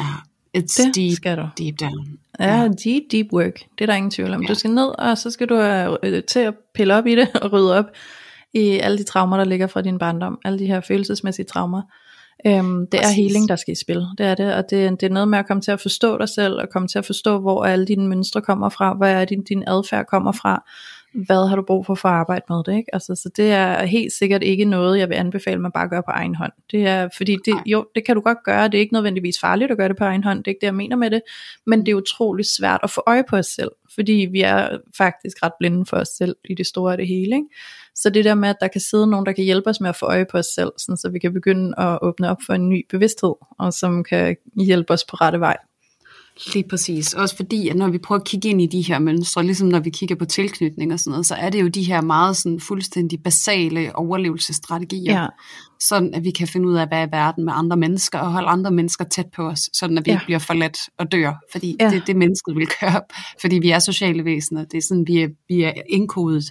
Ja, it's Det deep, skal du. deep down. Ja, deep, deep work. Det er der ingen tvivl om. Ja. Du skal ned, og så skal du have, øh, til at pille op i det og rydde op i alle de traumer, der ligger fra din barndom. Alle de her følelsesmæssige traumer. Øhm, det er Præcis. healing, der skal i spil. Det er det, og det, det er noget med at komme til at forstå dig selv, og komme til at forstå, hvor alle dine mønstre kommer fra, hvor er din, din adfærd kommer fra, hvad har du brug for for at arbejde med det, ikke? Altså, så det er helt sikkert ikke noget, jeg vil anbefale, man bare gør på egen hånd. Det er, fordi det, jo, det kan du godt gøre, det er ikke nødvendigvis farligt at gøre det på egen hånd, det er ikke det, jeg mener med det, men det er utrolig svært at få øje på os selv, fordi vi er faktisk ret blinde for os selv i det store af det hele, ikke? Så det der med, at der kan sidde nogen, der kan hjælpe os med at få øje på os selv, sådan, så vi kan begynde at åbne op for en ny bevidsthed, og som kan hjælpe os på rette vej. Lige præcis. Også fordi, at når vi prøver at kigge ind i de her mønstre, ligesom når vi kigger på tilknytning og sådan noget, så er det jo de her meget sådan fuldstændig basale overlevelsesstrategier, Ja. sådan at vi kan finde ud af, hvad er verden med andre mennesker, og holde andre mennesker tæt på os, sådan at vi Ja. ikke bliver forladt og dør, fordi Ja. det er det, mennesket vil gøre, fordi vi er sociale væsener. Det er sådan, vi er, vi er indkodet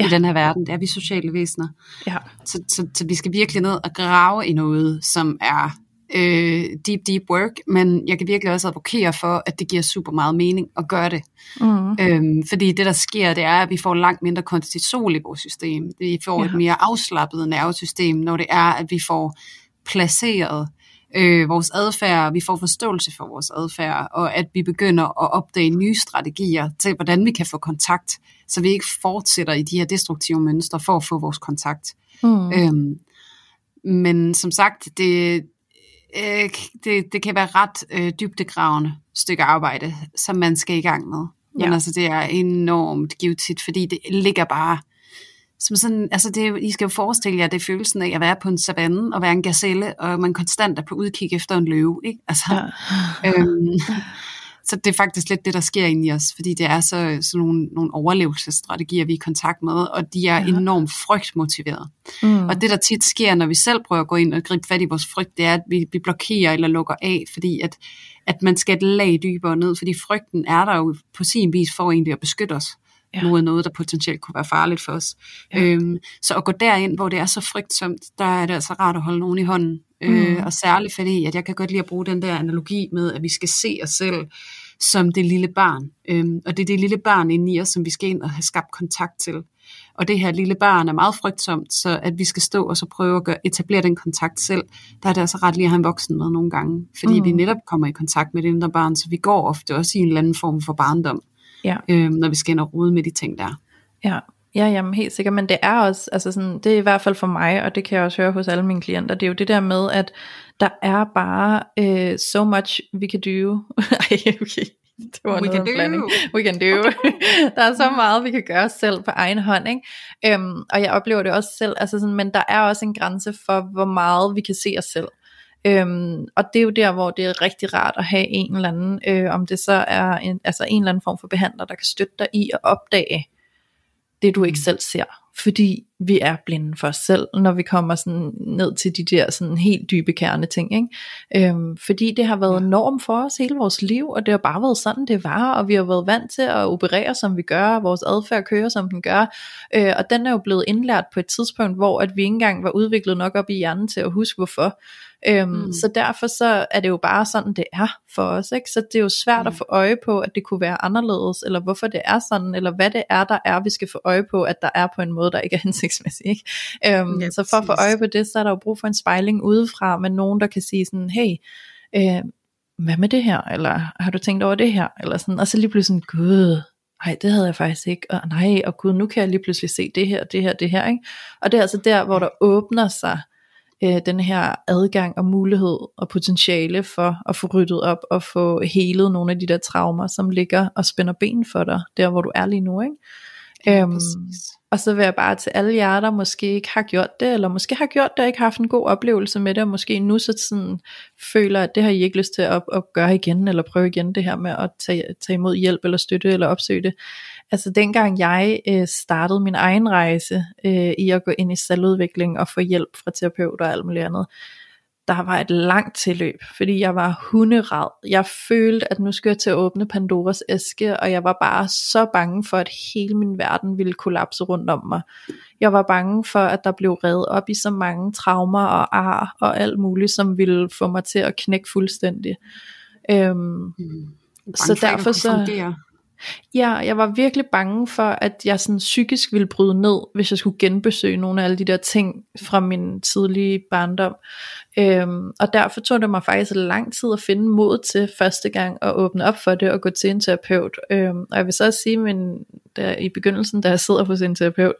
Ja. i den her verden. Det er vi sociale væsener. Ja. Så, så, så vi skal virkelig ned og grave i noget, som er øh, deep, deep work, men jeg kan virkelig også advokere for, at det giver super meget mening at gøre det. Mm. Øhm, fordi det, der sker, det er, at vi får langt mindre kortisol i vores system. Vi får Ja. et mere afslappet nervesystem, når det er, at vi får placeret øh, vores adfærd, vi får forståelse for vores adfærd, og at vi begynder at opdage nye strategier til, hvordan vi kan få kontakt, så vi ikke fortsætter i de her destruktive mønstre for at få vores kontakt. Mm. Øhm, men som sagt, det, øh, det, det kan være ret øh, dybdegravende stykke arbejde, som man skal i gang med. Men Ja. altså, det er enormt givetigt, fordi det ligger bare som sådan, altså det, I skal jo forestille jer, det er følelsen af at være på en savanne og være en gazelle, og man konstant er på udkig efter en løve, ikke? Altså, Ja. øhm, så det er faktisk lidt det, der sker inde i os, fordi det er så, sådan nogle, nogle overlevelsesstrategier, vi er i kontakt med, og de er Ja. enormt frygtmotiverede. Mm. Og det, der tit sker, når vi selv prøver at gå ind og gribe fat i vores frygt, det er, at vi, vi blokerer eller lukker af, fordi at, at man skal et lag dybere ned, fordi frygten er der jo på sin vis for egentlig at beskytte os Ja. mod noget, der potentielt kunne være farligt for os. Ja. Øhm, så at gå derind, hvor det er så frygtsomt, der er det altså rart at holde nogen i hånden. Mm. Mm. Øh, og særligt fordi, at jeg kan godt lide at bruge den der analogi med, at vi skal se os selv som det lille barn. Øhm, og det er det lille barn inde i os, som vi skal ind og have skabt kontakt til. Og det her lille barn er meget frygtsomt, så at vi skal stå og så prøve at gøre, etablere den kontakt selv, der er det altså ret lige at have en voksen med nogle gange. Fordi mm. vi netop kommer i kontakt med det indre barn, så vi går ofte også i en eller anden form for barndom, Ja. øhm, når vi skal ind og rode med de ting der. Ja, ja jamen helt sikkert, men det er også, altså sådan, det er i hvert fald for mig, og det kan jeg også høre hos alle mine klienter, det er jo det der med, at der er bare uh, so much we can do. [LAUGHS] Ej, okay. Det var We noget can do. We can do. [LAUGHS] der er så meget, vi kan gøre selv på egen hånd, ikke? Øhm, og jeg oplever det også selv, altså sådan, men der er også en grænse for, hvor meget vi kan se os selv. Øhm, og det er jo der, hvor det er rigtig rart at have en eller anden, øh, om det så er en, altså en eller anden form for behandler, der kan støtte dig i at opdage det, du ikke selv ser. Fordi vi er blinde for os selv, når vi kommer sådan ned til de der sådan helt dybe kerne ting. Ikke? Øhm, fordi det har været norm for os hele vores liv, og det har bare været sådan, det var, og vi har været vant til at operere, som vi gør, og vores adfærd kører, som den gør. Øh, og den er jo blevet indlært på et tidspunkt, hvor at vi ikke engang var udviklet nok op i hjernen til at huske, hvorfor. Øhm, mm. Så derfor så er det jo bare sådan, det er for os. Ikke? Så det er jo svært mm. at få øje på, at det kunne være anderledes, eller hvorfor det er sådan, eller hvad det er, der er, vi skal få øje på, at der er på en måde, der ikke er [LAUGHS] hensigtsmæssig. Ikke? Øhm, Ja, så for at få øje på det, så er der jo brug for en spejling udefra, med nogen, der kan sige sådan, hey, øh, hvad med det her? Eller har du tænkt over det her? Eller sådan, og så lige pludselig sådan, gud, nej, det havde jeg faktisk ikke, og nej, og gud, nu kan jeg lige pludselig se det her, det her, det her, ikke? Og det er altså der, hvor der åbner sig øh, den her adgang og mulighed og potentiale for at få ryddet op og få helet nogle af de der traumer, som ligger og spænder ben for dig, der hvor du er lige nu, ikke? Øhm, Præcis. og så vil jeg bare til alle jer, der måske ikke har gjort det, eller måske har gjort det og ikke haft en god oplevelse med det, og måske nu så sådan føler, at det har I ikke lyst til at, at gøre igen, eller prøve igen det her med at tage, tage imod hjælp, eller støtte, eller opsøge det. Altså dengang jeg øh, startede min egen rejse øh, i at gå ind i selvudvikling og få hjælp fra terapeuter og alt muligt andet, der var et langt tilløb, fordi jeg var hunderad. Jeg følte, at nu skulle jeg til at åbne Pandoras æske, og jeg var bare så bange for, at hele min verden ville kollapse rundt om mig. Jeg var bange for, at der blev reddet op i så mange traumer og ar og alt muligt, som ville få mig til at knække fuldstændig. Øhm, Mm. Så derfor så- Fungere. Ja, jeg var virkelig bange for, at jeg sådan psykisk ville bryde ned, hvis jeg skulle genbesøge nogle af alle de der ting fra min tidlige barndom. Øhm, og derfor tog det mig faktisk lang tid at finde mod til første gang at åbne op for det og gå til en terapeut. Øhm, og jeg vil så også sige, men der, i begyndelsen, da jeg sidder hos en terapeut,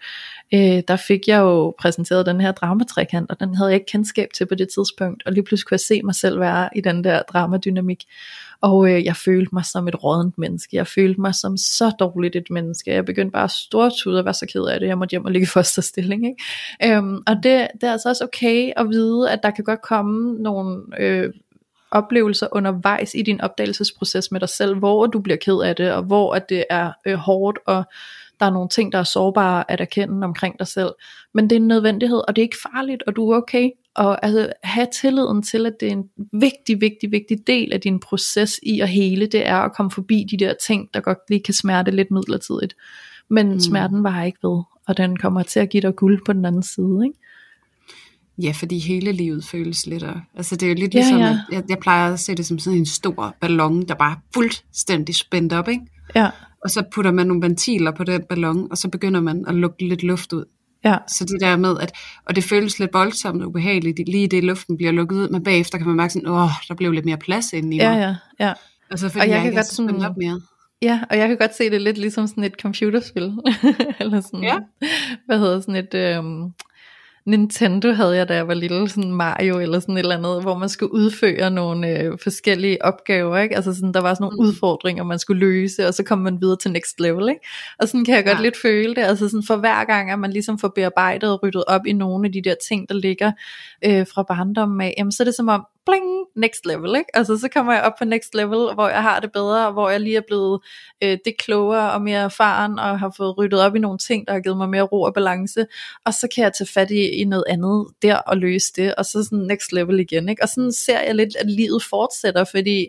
øh, der fik jeg jo præsenteret den her dramatrækant, og den havde jeg ikke kendskab til på det tidspunkt. Og lige pludselig kunne jeg se mig selv være i den der dramadynamik. Og øh, jeg følte mig som et rådent menneske. Jeg følte mig som så dårligt et menneske. Jeg begyndte bare at stortude og være så ked af det. Jeg måtte hjem og ligge i fosterstilling. Ikke? Øhm, og det, det er altså også okay at vide, at der kan godt komme nogle øh, oplevelser undervejs i din opdagelsesproces med dig selv, hvor du bliver ked af det, og hvor at det er øh, hårdt, og der er nogle ting, der er sårbare at erkende omkring dig selv. Men det er en nødvendighed, og det er ikke farligt, og du er okay. Og altså, have tilliden til, at det er en vigtig, vigtig, vigtig del af din proces i at hele, det er at komme forbi de der ting, der godt lige kan smerte lidt midlertidigt. Men mm. smerten var ikke ved, og den kommer til at give dig guld på den anden side. Ikke? Ja, fordi hele livet føles lettere. Altså det er jo lidt Ja, ligesom, ja. at jeg, jeg plejer at se det som sådan en stor ballon, der bare er fuldstændig spændt op, ikke? Ja, Og så putter man nogle ventiler på den ballon, og så begynder man at lukke lidt luft ud. ja, Så det der med, at, og det føles lidt voldsomt og ubehageligt, lige det luften bliver lukket ud, men bagefter kan man mærke sådan, åh, der blev lidt mere plads inde i mig. ja, ja, ja. Altså fordi Og jeg jeg, kan ikke godt så sådan- op mere. Ja, og jeg kan godt se det lidt ligesom sådan et computerspil. [LAUGHS] Eller sådan, Ja. hvad hedder sådan et, øhm, Nintendo havde jeg da jeg var lille, sådan Mario eller sådan et eller andet, hvor man skulle udføre nogle øh, forskellige opgaver, ikke? Altså sådan, der var sådan nogle Mm. udfordringer, man skulle løse, og så kom man videre til next level, ikke? Og sådan kan jeg godt Ja. lidt føle det, altså sådan for hver gang, at man ligesom får bearbejdet og ryddet op i nogle af de der ting, der ligger øh, fra barndommen af, jamen så er det som om, bling, next level, ikke? Altså så kommer jeg op på next level, hvor jeg har det bedre, hvor jeg lige er blevet øh, det klogere og mere erfaren, og har fået ryddet op i nogle ting, der har givet mig mere ro og balance, og så kan jeg tage fat i, i noget andet der og løse det, og så sådan next level igen, ikke? Og sådan ser jeg lidt, at livet fortsætter, fordi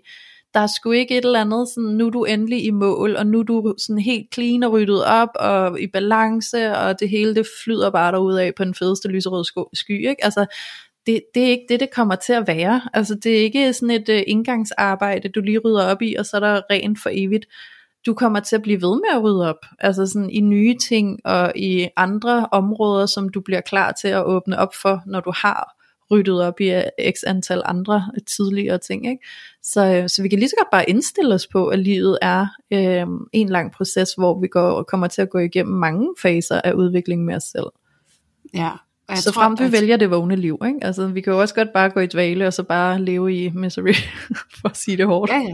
der er sgu ikke et eller andet, sådan, nu er du endelig i mål, og nu er du sådan helt clean og ryddet op, og i balance, og det hele det flyder bare derud af på den fedeste lyserøde sky, ikke? Altså, det, det er ikke det, det kommer til at være. Altså, det er ikke sådan et øh, indgangsarbejde, du lige rydder op i, og så er der rent for evigt. Du kommer til at blive ved med at rydde op, altså sådan i nye ting, og i andre områder, som du bliver klar til at åbne op for, når du har ryddet op i øh, x antal andre tidligere ting. Ikke? Så, øh, så vi kan lige så godt bare indstille os på, at livet er øh, en lang proces, hvor vi går, og kommer til at gå igennem mange faser af udviklingen med os selv. Ja. Og jeg så tror, frem vi at- vælger det vågne liv. Ikke? Altså, vi kan jo også godt bare gå i dvale, og så bare leve i misery, [LAUGHS] for at sige det hårdt. Ja, ja.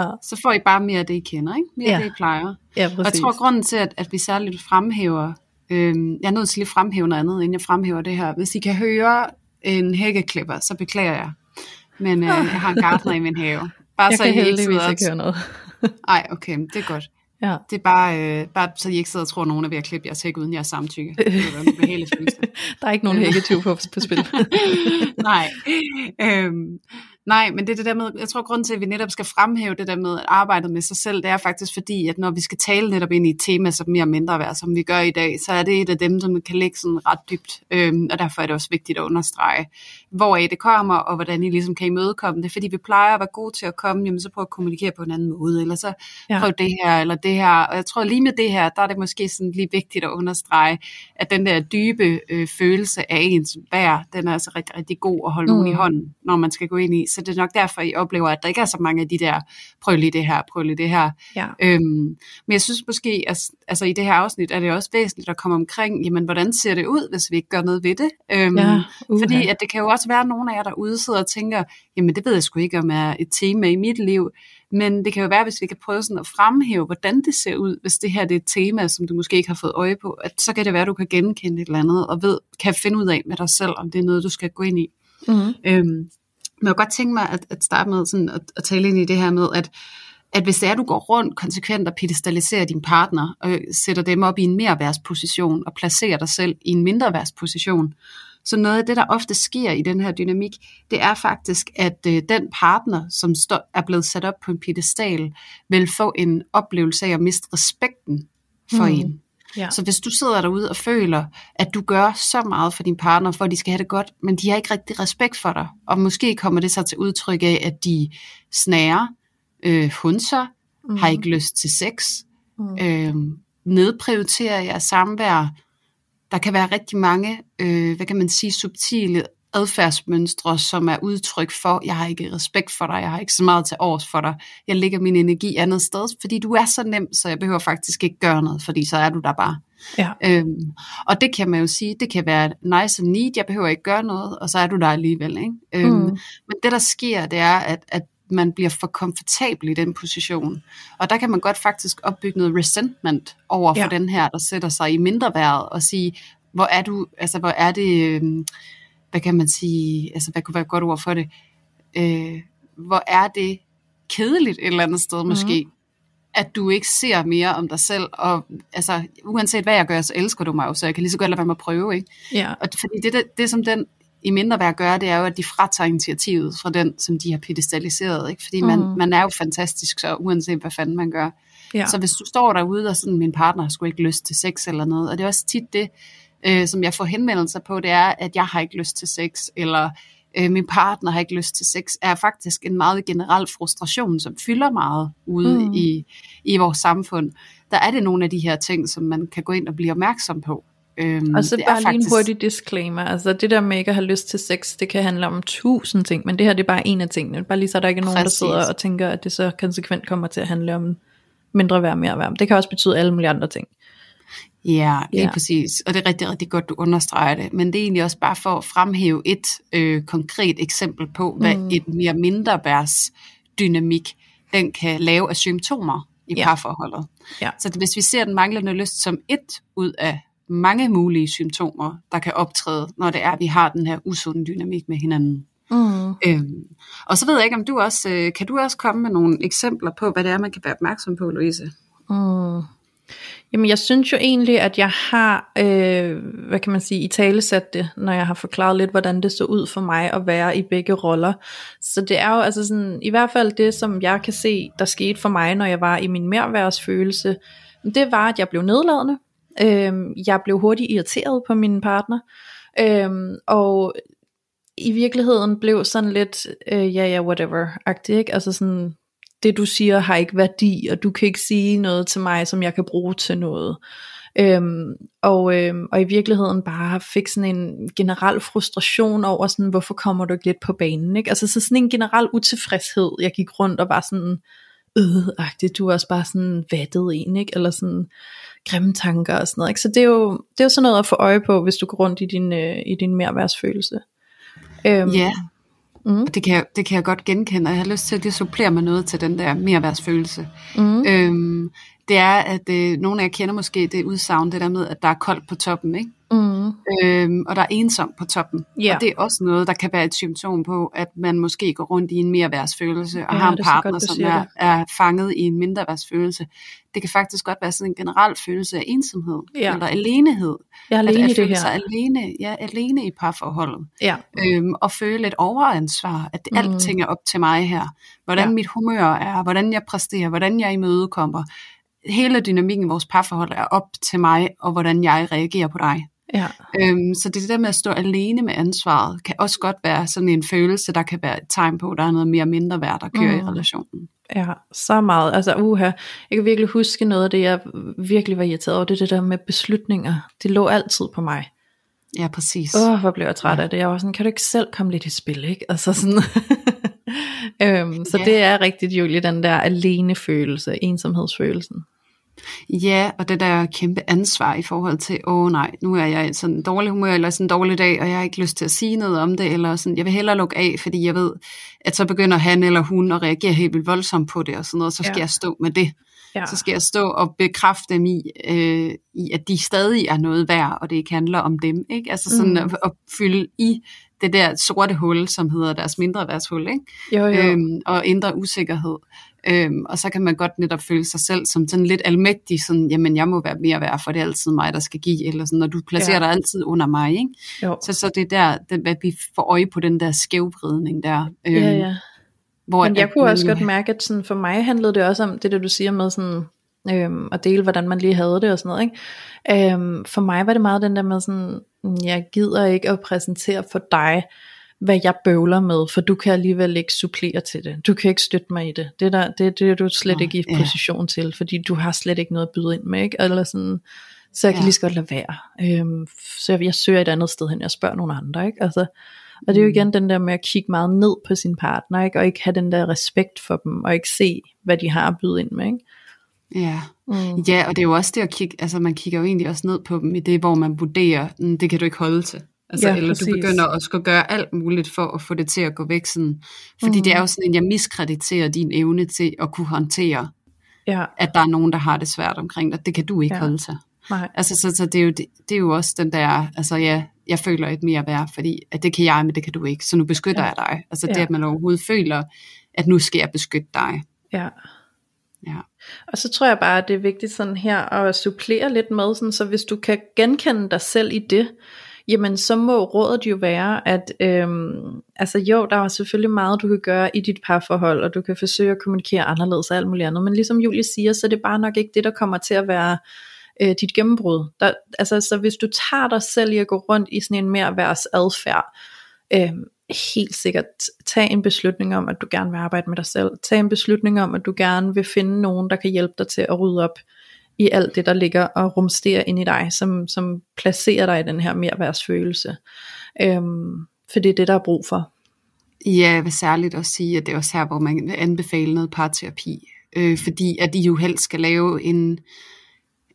Ja, Så får I bare mere af det, I kender, ikke? Mere Ja. af det, I plejer. ja Og jeg præcis. tror, grunden til, at, at vi særligt fremhæver, øhm, jeg er nødt til lige at fremhæve noget andet, inden jeg fremhæver det her. Hvis I kan høre en hækkeklipper, så beklager jeg. Men øh, jeg har en gartner i min have. Bare [LAUGHS] jeg så kan I ikke heldigvis ikke høre noget. Ej, okay, det er godt. Ja. Det er bare, øh, bare så I ikke sidder og tror, at nogen er ved at klippe jeres hæk uden jeres samtykke. Det ubehagelig følelse. [LAUGHS] Der er ikke nogen hækketyv på, på spil. [LAUGHS] nej. Øhm, nej, men det er det der med, jeg tror grunden til, at vi netop skal fremhæve det der med at arbejde med sig selv, det er faktisk fordi, at når vi skal tale netop ind i et tema som mere mindre værd, som vi gør i dag, så er det et af dem, som kan ligge sådan ret dybt, øhm, og derfor er det også vigtigt at understrege, hvor det kommer, og hvordan I ligesom kan imødekomme det, fordi vi plejer at være gode til at komme, jamen så prøv at kommunikere på en anden måde, eller så Ja. prøv det her, eller det her, og jeg tror lige med det her, der er det måske sådan lige vigtigt at understrege, at den der dybe øh, følelse af ens værd, den er altså rigtig, rigtig god at holde mm. nogen i hånden, når man skal gå ind i. Så det er nok derfor, I oplever, at der ikke er så mange af de der, prøv lige det her, prøv lige det her. Ja. Øhm, men jeg synes måske, at, altså i det her afsnit, er det også væsentligt at komme omkring, jamen hvordan ser det ud, hvis vi ikke gør noget ved det? Øhm, Ja, uha. fordi at det kan jo også være, at nogle af jer derude sidder og tænker, jamen det ved jeg sgu ikke, om er et tema i mit liv. Men det kan jo være, hvis vi kan prøve sådan at fremhæve, hvordan det ser ud, hvis det her det er et tema, som du måske ikke har fået øje på, at så kan det være, at du kan genkende et eller andet, og ved, kan finde ud af med dig selv, om det er noget, du skal gå ind i. Mm. Øhm, men jeg kunne godt tænke mig at, at starte med sådan at, at tale ind i det her med, at, at hvis det er, at du går rundt konsekvent og pedestaliserer din partner, og sætter dem op i en merværdsposition, og placerer dig selv i en mindreværdsposition, så noget af det, der ofte sker i den her dynamik, det er faktisk, at øh, den partner, som står, er blevet sat op på en pedestal, vil få en oplevelse af at miste respekten for mm. en. Ja. Så hvis du sidder derude og føler, at du gør så meget for din partner, for at de skal have det godt, men de har ikke rigtig respekt for dig, og måske kommer det så til udtryk af, at de snærer, øh, hunser, mm. har ikke lyst til sex, mm. øh, nedprioriterer jeres samvær. Der kan være rigtig mange, øh, hvad kan man sige, subtile adfærdsmønstre, som er udtryk for, jeg har ikke respekt for dig, jeg har ikke så meget til års for dig, jeg lægger min energi andet sted, fordi du er så nem, så jeg behøver faktisk ikke gøre noget, fordi så er du der bare. Ja. Øhm, og det kan man jo sige, det kan være nice and neat, jeg behøver ikke gøre noget, og så er du der alligevel. Ikke? Øhm, mm. Men det der sker, det er, at, at man bliver for komfortabel i den position. Og der kan man godt faktisk opbygge noget resentment over for ja. den her, der sætter sig i mindre værd og sige, hvor er du, altså hvor er det, øh, hvad kan man sige, altså hvad kunne være et godt ord for det, øh, hvor er det kedeligt et eller andet sted mm. måske, at du ikke ser mere om dig selv, og altså, uanset hvad jeg gør, så elsker du mig jo, så jeg kan lige så godt lade være med at prøve, ikke? Ja. Og fordi det, det, det, som den i mindre værd gør, det er jo, at de fratager initiativet fra den, som de har pedestaliseret. Ikke? Fordi man, mm. man er jo fantastisk, så uanset hvad fanden man gør. Ja. Så hvis du står derude, og sådan, min partner har sgu ikke lyst til sex eller noget, og det er også tit det, øh, som jeg får henvendelser på, det er, at jeg har ikke lyst til sex, eller øh, min partner har ikke lyst til sex, er faktisk en meget generel frustration, som fylder meget ude mm. i, i vores samfund. Der er det nogle af de her ting, som man kan gå ind og blive opmærksom på. Øhm, og så bare faktisk... lige en hurtig disclaimer, altså det der med ikke at have lyst til sex, det kan handle om tusind ting, men det her det er bare en af tingene, bare lige så der ikke er nogen, Præcis. der sidder og tænker, at det så konsekvent kommer til at handle om mindre værd, mere værd. Det kan også betyde alle mulige andre ting. Ja, lige ja. præcis. Og det er rigtig, rigtig godt, du understreger det. Men det er egentlig også bare for at fremhæve et øh, konkret eksempel på, hvad mm. et mere mindre værds dynamik, den kan lave af symptomer i ja. parforholdet. Ja. Så hvis vi ser den manglende lyst som et ud af mange mulige symptomer, der kan optræde, når det er, at vi har den her usunde dynamik med hinanden. Mm. Øhm, og så ved jeg ikke, om du også, øh, kan du også komme med nogle eksempler på, hvad det er, man kan være opmærksom på, Louise? Mm. Jamen jeg synes jo egentlig, at jeg har, øh, hvad kan man sige, i tale sat det, når jeg har forklaret lidt, hvordan det så ud for mig at være i begge roller. Så det er jo altså sådan, i hvert fald det, som jeg kan se, der skete for mig, når jeg var i min merværsfølelse, det var, at jeg blev nedladende. Øhm, jeg blev hurtigt irriteret på min partner, øhm, og i virkeligheden blev sådan lidt, øh, ja ja, whatever-agtig, ikke? Altså sådan, det du siger har ikke værdi, og du kan ikke sige noget til mig, som jeg kan bruge til noget. Øhm, og, øhm, og i virkeligheden bare fik sådan en generel frustration over sådan, hvorfor kommer du ikke lidt på banen, ikke? Altså så sådan en generel utilfredshed, jeg gik rundt og var sådan, øh, du er også bare sådan vattet en, ikke? Eller sådan, grimme tanker og sådan noget. Ikke? Så det er, jo, det er jo sådan noget at få øje på, hvis du går rundt i din, øh, i din merværsfølelse. Øhm, ja, mm. det, kan jeg, det kan jeg godt genkende, og jeg har lyst til at det supplere med noget til den der merværsfølelse. Mm. Øhm, det er, at øh, nogle af jer kender måske det udsagn, det der med, at der er koldt på toppen, ikke? Mm. Øhm, og der er ensom på toppen. Yeah. Og det er også noget, der kan være et symptom på, at man måske går rundt i en mere værtsfølelse, og ja, har en partner, godt, som er, er fanget i en mindre værtsfølelse. Det kan faktisk godt være sådan en generel følelse af ensomhed, ja. eller alenehed. Jeg er alene at, at føle sig alene, ja, alene i parforholdet. Ja. Øhm, og føle et overansvar, at mm. alting er op til mig her. Hvordan ja. mit humør er, hvordan jeg præsterer, hvordan jeg imødekommer hele dynamikken i vores parforhold er op til mig, og hvordan jeg reagerer på dig. Ja. Øhm, så det der med at stå alene med ansvaret, kan også godt være sådan en følelse, der kan være et tegn på, at der er noget mere mindre værd, der kører mm. i relationen. Ja, så meget. Altså uha, jeg kan virkelig huske noget af det, jeg virkelig var irriteret over, det det der med beslutninger. Det lå altid på mig. Ja, præcis. Åh, oh, hvor blev jeg træt ja. af det. Jeg var sådan, kan du ikke selv komme lidt i spil, ikke? Altså sådan. [LAUGHS] øhm, så ja. det er rigtigt, Julie, den der alene følelse, ensomhedsfølelsen. Ja, og det der kæmpe ansvar i forhold til, åh oh, nej, nu er jeg sådan en dårlig humør, eller sådan en dårlig dag, og jeg har ikke lyst til at sige noget om det, eller sådan, jeg vil hellere lukke af, fordi jeg ved, at så begynder han eller hun at reagere helt vildt voldsomt på det, og sådan noget, så skal ja. jeg stå med det. Ja. Så skal jeg stå og bekræfte dem i, øh, i, at de stadig er noget værd, og det ikke handler om dem. Ikke? Altså sådan mm. at, at fylde i det der sorte hul, som hedder deres mindre værtshul, ikke? Jo, jo. Øhm, og ændre usikkerhed. Øhm, og så kan man godt netop føle sig selv som sådan lidt almægtig, sådan, jamen jeg må være mere værd, for det er altid mig, der skal give, eller sådan, når du placerer ja. dig altid under mig, ikke? Jo. Så, så det er der, det, at vi får øje på den der skævvridning der. Øhm, Ja, ja. Hvor Men jeg at kunne man også godt mærke, at sådan for mig handlede det også om det, der du siger med sådan, øhm, at dele, hvordan man lige havde det og sådan noget. Ikke? Øhm, for mig var det meget den der med sådan, "Mm, jeg gider ikke at præsentere for dig, hvad jeg bøvler med, for du kan alligevel ikke supplere til det. Du kan ikke støtte mig i det. Det, der, det, det er du slet Nå, ikke i position til, fordi du har slet ikke noget at byde ind med. Ikke? Eller sådan, så jeg kan Ja. lige så godt lade være. Øhm, så jeg, jeg søger et andet sted hen, jeg spørger nogle andre. Ikke? Altså, og det er jo Mm. igen den der med at kigge meget ned på sin partner, ikke? og ikke have den der respekt for dem, og ikke se, hvad de har at byde ind med. Ikke? Ja. Mm. ja, og det er jo også det at kigge, altså man kigger jo egentlig også ned på dem i det, hvor man vurderer, "Mm, det kan du ikke holde til. Altså, Ja, eller præcis. du begynder at skulle gøre alt muligt for at få det til at gå væk sådan. Fordi Mhm. det er jo sådan, at jeg miskrediterer din evne til at kunne håndtere, Ja, at der er nogen, der har det svært omkring dig. Det kan du ikke ja. holde til. nej. Altså, så, så det, er jo, det, det er jo også den der, altså ja, jeg føler et mere værd, fordi at det kan jeg, men det kan du ikke, så nu beskytter Ja. jeg dig. Altså Ja. det, at man overhovedet føler, at nu skal jeg beskytte dig. Ja. Ja. Og så tror jeg bare, at det er vigtigt sådan her at supplere lidt med, sådan, så hvis du kan genkende dig selv i det, jamen så må rådet jo være, at øhm, altså jo, der er selvfølgelig meget, du kan gøre i dit parforhold, og du kan forsøge at kommunikere anderledes og alt muligt andet, men ligesom Julie siger, så er det bare nok ikke det, der kommer til at være øh, dit gennembrud. Der, altså, så hvis du tager dig selv i at gå rundt i sådan en mere værs adfærd, øh, helt sikkert tag en beslutning om, at du gerne vil arbejde med dig selv. Tag en beslutning om, at du gerne vil finde nogen, der kan hjælpe dig til at rydde op i alt det, der ligger og rumsterer ind i dig, som, som placerer dig i den her merværsfølelse. Øhm, for det er det, der er brug for. Ja, jeg vil særligt også sige, at det er også her, hvor man vil anbefale noget parterapi. Øh, fordi at I jo helst skal lave en,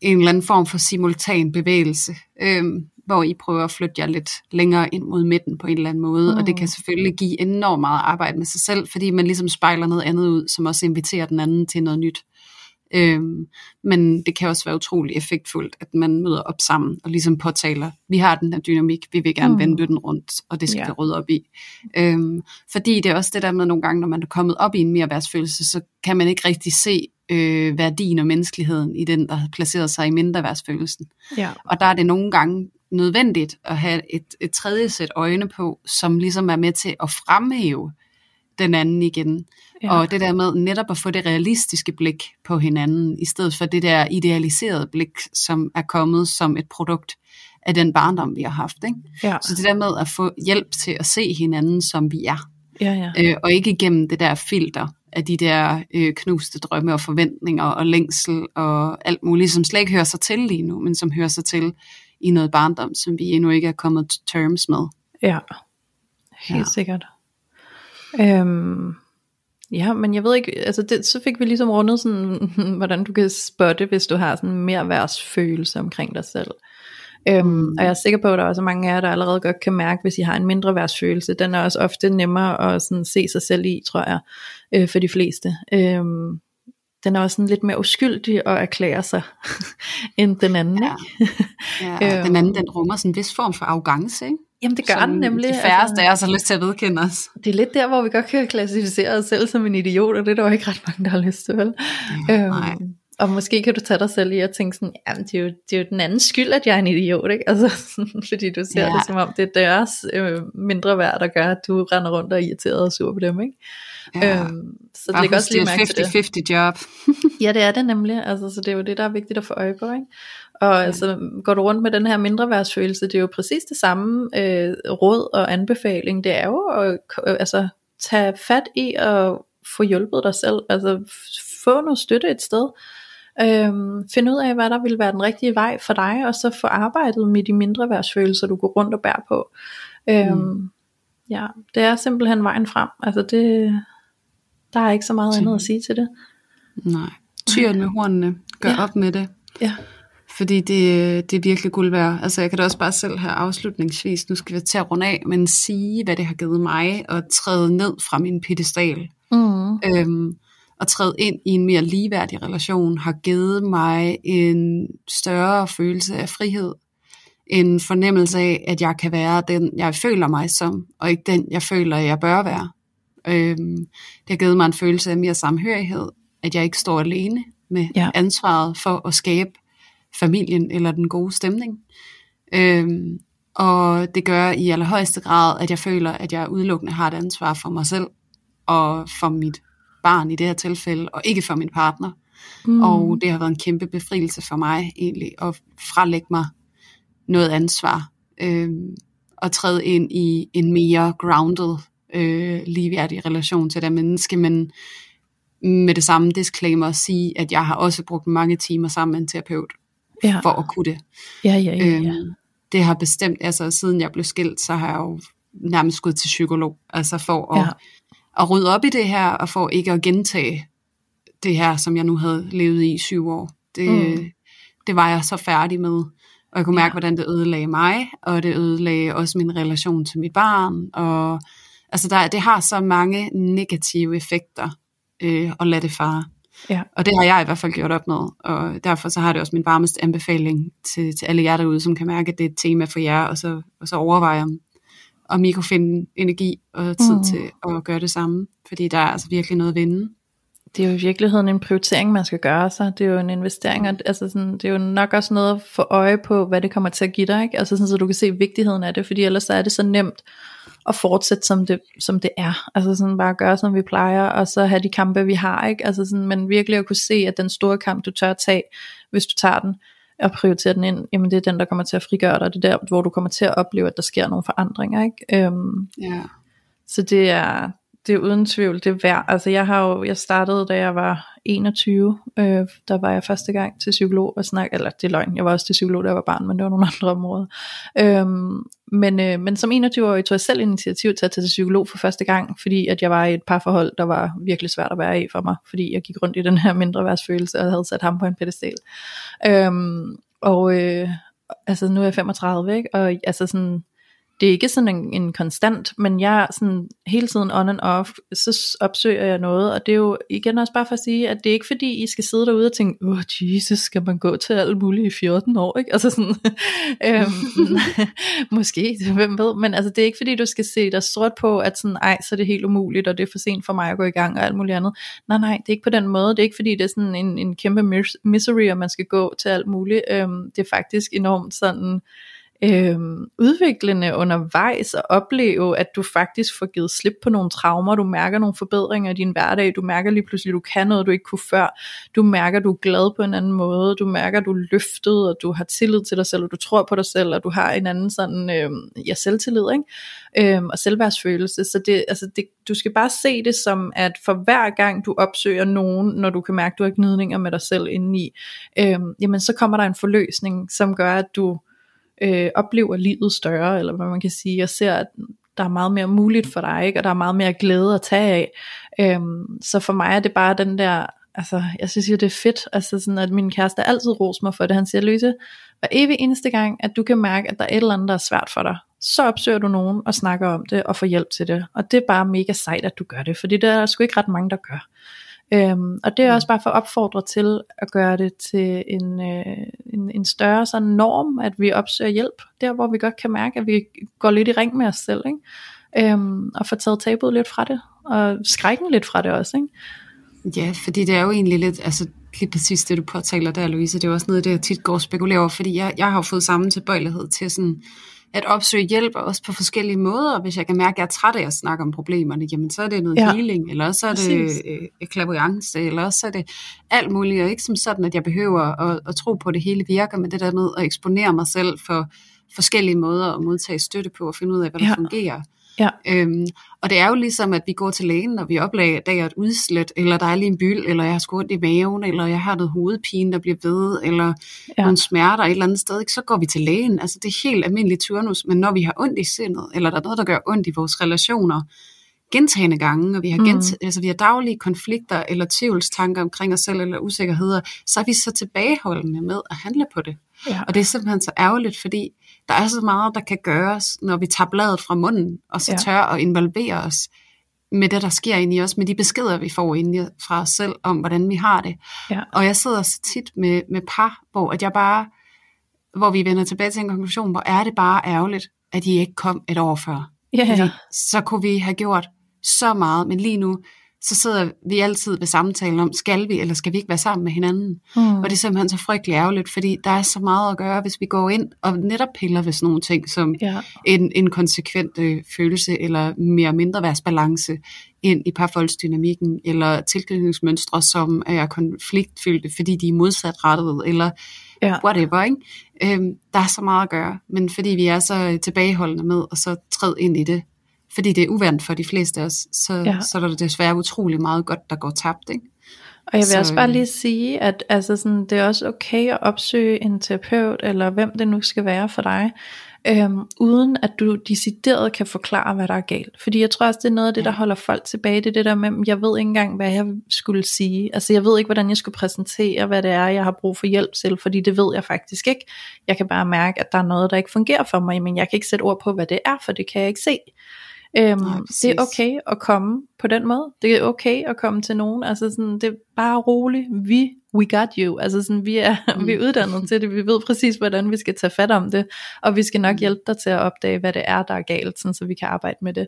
en eller anden form for simultan bevægelse, øh, hvor I prøver at flytte jer lidt længere ind mod midten på en eller anden måde. Mm. Og det kan selvfølgelig give enormt meget arbejde med sig selv, fordi man ligesom spejler noget andet ud, som også inviterer den anden til noget nyt. Øhm, men det kan også være utrolig effektfuldt, at man møder op sammen og ligesom påtaler, vi har den her dynamik, vi vil gerne Mm. vende den rundt, og det skal Ja. vi rydde op i. Øhm, fordi det er også det der med nogle gange, når man er kommet op i en mere værtsfølelse, så kan man ikke rigtig se øh, værdien og menneskeligheden i den, der har placeret sig i mindre værtsfølelsen. Ja. Og der er det nogle gange nødvendigt at have et, et tredje sæt øjne på, som ligesom er med til at fremhæve den anden igen. Ja. Og det der med netop at få det realistiske blik på hinanden, i stedet for det der idealiserede blik, som er kommet som et produkt af den barndom, vi har haft. Ikke? Ja. Så det der med at få hjælp til at se hinanden, som vi er, Ja, ja. øh, og ikke igennem det der filter af de der øh, knuste drømme og forventninger og længsel og alt muligt, som slet ikke hører sig til lige nu, men som hører sig til i noget barndom, som vi endnu ikke er kommet til terms med. Ja, helt. Ja. sikkert. Øhm, ja, men jeg ved ikke, altså det, så fik vi ligesom rundet sådan, [LAUGHS] hvordan du kan spotte, hvis du har sådan mere værtsfølelse omkring dig selv. Øhm, mm. Og jeg er sikker på, at der er også mange af jer, der allerede godt kan mærke, hvis I har en mindre værtsfølelse. Den er også ofte nemmere at sådan se sig selv i, tror jeg, øh, for de fleste. Øhm, den er også sådan lidt mere uskyldig at erklære sig, [LAUGHS] end den anden. Ja. Ikke? Ja, [LAUGHS] Øhm. den anden, den rummer sådan en vis form for arrogance, ikke? Jamen det gør som den nemlig. de færreste af os har lyst til at vedkende os. det er lidt der, hvor vi godt kan klassificere os selv som en idiot, og det er der jo ikke ret mange, der har lyst til, vel? nej. Øhm, og måske kan du tage dig selv i at tænke sådan, jamen det er, jo, det er jo den andens skyld, at jeg er en idiot, ikke? Altså, sådan, [LAUGHS] fordi du ser ja. Ja. det som om, det er deres øh, mindre værd, der gør, at du render rundt og er irriteret og sur på dem, ikke? Ja. Øhm, så læg husk, også lige det er mærke til det. et 50-50 job. [LAUGHS] Ja, det er det nemlig. Altså, så det er jo det, der er vigtigt at få øje på. Ikke? Og ja. altså, går du rundt med den her mindre værtsfølelse, det er jo præcis det samme øh, råd og anbefaling. Det er jo at øh, altså, tage fat i at få hjulpet dig selv. Altså få noget støtte et sted. Øhm, find ud af, hvad der vil være den rigtige vej for dig, og så få arbejdet med de mindre værtsfølelser, du går rundt og bærer på. Øhm, mm. Ja, det er simpelthen vejen frem. Altså det, der er ikke så meget andet at sige til det. Nej. Tyren med hornene. Gør Ja. op med det. Ja. Fordi det, det er virkelig guld værd. Altså jeg kan da også bare selv her afslutningsvis, nu skal vi til at runde af, men sige, hvad det har givet mig at træde ned fra min pedestal. Mm. Øhm, at træde ind i en mere ligeværdig relation har givet mig en større følelse af frihed. En fornemmelse af, at jeg kan være den, jeg føler mig som, og ikke den, jeg føler, jeg bør være. Øhm, det har givet mig en følelse af mere samhørighed, at jeg ikke står alene med Ja. ansvaret for at skabe familien eller den gode stemning. Øhm, og det gør i allerhøjeste grad, at jeg føler, at jeg udelukkende har et ansvar for mig selv og for mit barn i det her tilfælde, og ikke for min partner. Mm. Og det har været en kæmpe befrielse for mig egentlig at frelægge mig noget ansvar øhm, og træde ind i en mere grounded, øh, ligeværdig relation til det menneske, men med det samme disclaimer at sige, at jeg har også brugt mange timer sammen med en terapeut ja. for at kunne det. ja, ja, ja, ja. Øhm, det har bestemt, altså siden jeg blev skilt, så har jeg jo nærmest gået til psykolog, altså for at, Ja. at rydde op i det her, og for ikke at gentage det her, som jeg nu havde levet i syv år. Det, mm. det var jeg så færdig med. Og jeg kunne mærke, Ja. hvordan det ødelagde mig, og det ødelagde også min relation til mit barn. Og, altså der, det har så mange negative effekter øh, at lade det fare. Ja. Og det har jeg i hvert fald gjort op med, og derfor så har det også min varmeste anbefaling til, til alle jer derude, som kan mærke, at det er et tema for jer, og så, og så overveje om, om I kunne finde energi og tid mm. til at gøre det samme, fordi der er altså virkelig noget at vinde. det er jo i virkeligheden en prioritering, man skal gøre sig. Det er jo en investering, og altså sådan, det er jo nok også noget at få øje på, hvad det kommer til at give dig, ikke? Altså sådan, så du kan se vigtigheden af det, fordi ellers så er det så nemt at fortsætte, som det, som det er. Altså sådan bare gøre, som vi plejer, og så have de kampe, vi har, ikke? Altså sådan, men virkelig at kunne se, at den store kamp, du tør at tage, hvis du tager den, og prioriterer den ind, jamen det er den, der kommer til at frigøre dig. Det er der, hvor du kommer til at opleve, at der sker nogle forandringer, ikke? Øhm, Ja. så det er, det er uden tvivl, det er værd. Altså jeg har jo, jeg startede da jeg var 21, øh, der var jeg første gang til psykolog og snak, eller det er løgn, jeg var også til psykolog, da jeg var barn, men det var nogle [LAUGHS] andre områder. Øhm, men, øh, men som 21-årig tog jeg selv initiativ til at tage til psykolog for første gang, fordi at jeg var i et parforhold, der var virkelig svært at være i for mig, fordi jeg gik rundt i den her mindre værtsfølelse og havde sat ham på en pedestal. Øhm, og øh, altså nu er jeg 35, ikke? og altså sådan, det er ikke sådan en, en konstant, men jeg er sådan hele tiden on and off, så opsøger jeg noget, og det er jo igen også bare for at sige, at det er ikke fordi, I skal sidde derude og tænke, åh oh, Jesus, skal man gå til alt muligt i 14 år, ikke? Altså sådan, [LAUGHS] øhm, [LAUGHS] måske, hvem ved, men altså det er ikke fordi, du skal se dig sort på, at sådan, ej, så er det helt umuligt, og det er for sent for mig at gå i gang, og alt muligt andet. Nej, nej, det er ikke på den måde, det er ikke fordi, det er sådan en, en kæmpe mis- misery, og man skal gå til alt muligt, øhm, det er faktisk enormt sådan, øh, udviklende undervejs at opleve, at du faktisk får givet slip på nogle traumer, du mærker nogle forbedringer i din hverdag, du mærker lige pludselig, at du kan noget, du ikke kunne før, du mærker, at du er glad på en anden måde, du mærker, at du er løftet, og du har tillid til dig selv, og du tror på dig selv, og du har en anden sådan, øh, ja, selvtillid, ikke? Øh, og selvværdsfølelse, så det, altså det, du skal bare se det som, at for hver gang du opsøger nogen, når du kan mærke, at du har gnidninger med dig selv indeni, øh, jamen så kommer der en forløsning, som gør, at du øh, oplever livet større, eller hvad man kan sige, og ser, at der er meget mere muligt for dig, ikke? og der er meget mere glæde at tage af. Øhm, så for mig er det bare den der, altså jeg synes jo det er fedt, altså sådan at min kæreste altid roser mig for det, han siger, Louise, hver evig eneste gang, at du kan mærke, at der er et eller andet, der er svært for dig, så opsøger du nogen og snakker om det, og får hjælp til det, og det er bare mega sejt, at du gør det, fordi det er der sgu ikke ret mange, der gør. Øhm, og det er også bare for at opfordre til at gøre det til en, øh, en, en større sådan norm, at vi opsøger hjælp, der hvor vi godt kan mærke, at vi går lidt i ring med os selv, ikke? Øhm, og får taget tabuet lidt fra det, og skrækken lidt fra det også, ikke? Ja, fordi det er jo egentlig lidt, altså lige præcis det du påtaler der, Louise, det er jo også noget, det jeg tit går og spekulerer over, fordi jeg, jeg har jo fået samme tilbøjelighed til sådan, at opsøge hjælp, og også på forskellige måder. Hvis jeg kan mærke, at jeg er træt af at snakke om problemerne, jamen så er det noget Ja. healing, eller også er det øh, klaviance, eller også er det alt muligt, og ikke som sådan, at jeg behøver at, at tro på, at det hele virker, men det der med at eksponere mig selv for forskellige måder at modtage støtte på, og finde ud af, hvad der Ja. fungerer. Ja. Øhm, og det er jo ligesom, at vi går til lægen, når vi opdager et udslæt, eller der er lige en byld, eller jeg har sgu ondt i maven, eller jeg har noget hovedpine, der bliver ved, eller Ja. nogle smerter et eller andet sted, ikke? så går vi til lægen. Altså det er helt almindelig turnus, men når vi har ondt i sindet, eller der er noget, der gør ondt i vores relationer, gentagende gange, og vi har, Mm. gent- altså, vi har daglige konflikter, eller tvivlstanker omkring os selv, eller usikkerheder, så er vi så tilbageholdende med at handle på det. Ja. Og det er simpelthen så ærgerligt, fordi der er så meget, der kan gøres, når vi tager bladet fra munden, og så Ja. tør at involvere os med det, der sker inde i os, med de beskeder, vi får inde i- fra os selv, om hvordan vi har det. Ja. Og jeg sidder så tit med, med par, hvor at jeg bare, hvor vi vender tilbage til en konklusion, hvor er det bare ærgerligt, at I ikke kom et år før. Ja, Fordi ja. så kunne vi have gjort så meget, men lige nu, så sidder vi altid ved samtalen om, skal vi eller skal vi ikke være sammen med hinanden? Mm. Og det er simpelthen så frygtelig ærgerligt, fordi der er så meget at gøre, hvis vi går ind og netop piller ved sådan nogle ting, som ja. en, en konsekvent øh, følelse eller mere mindre værtsbalance ind i parforholdsdynamikken, eller tilknytningsmønstre, som er konfliktfyldte, fordi de er modsatrettede, eller ja. whatever. Ikke? Øhm, der er så meget at gøre, men fordi vi er så tilbageholdende med, og så træde ind i det, fordi det er uvandt for de fleste af os, så, ja. så er der desværre utrolig meget godt, der går tabt. Ikke? Og jeg vil så, også bare lige sige, at altså sådan, det er også okay at opsøge en terapeut, eller hvem det nu skal være for dig, øhm, uden at du decideret kan forklare, hvad der er galt. Fordi jeg tror også, det er noget af det, der holder folk tilbage, det er det der med, jeg ved ikke engang, hvad jeg skulle sige. Altså jeg ved ikke, hvordan jeg skulle præsentere, hvad det er, jeg har brug for hjælp til, fordi det ved jeg faktisk ikke. Jeg kan bare mærke, at der er noget, der ikke fungerer for mig, men jeg kan ikke sætte ord på, hvad det er, for det kan jeg ikke se. Øhm, ja, det er okay at komme på den måde. Det er okay at komme til nogen. Altså sådan, det er bare roligt. Vi, we got you. Altså sådan, vi er, mm. [LAUGHS] vi er uddannet til det. Vi ved præcis, hvordan vi skal tage fat om det. Og vi skal nok mm. hjælpe dig til at opdage, hvad det er, der er galt, sådan, så vi kan arbejde med det.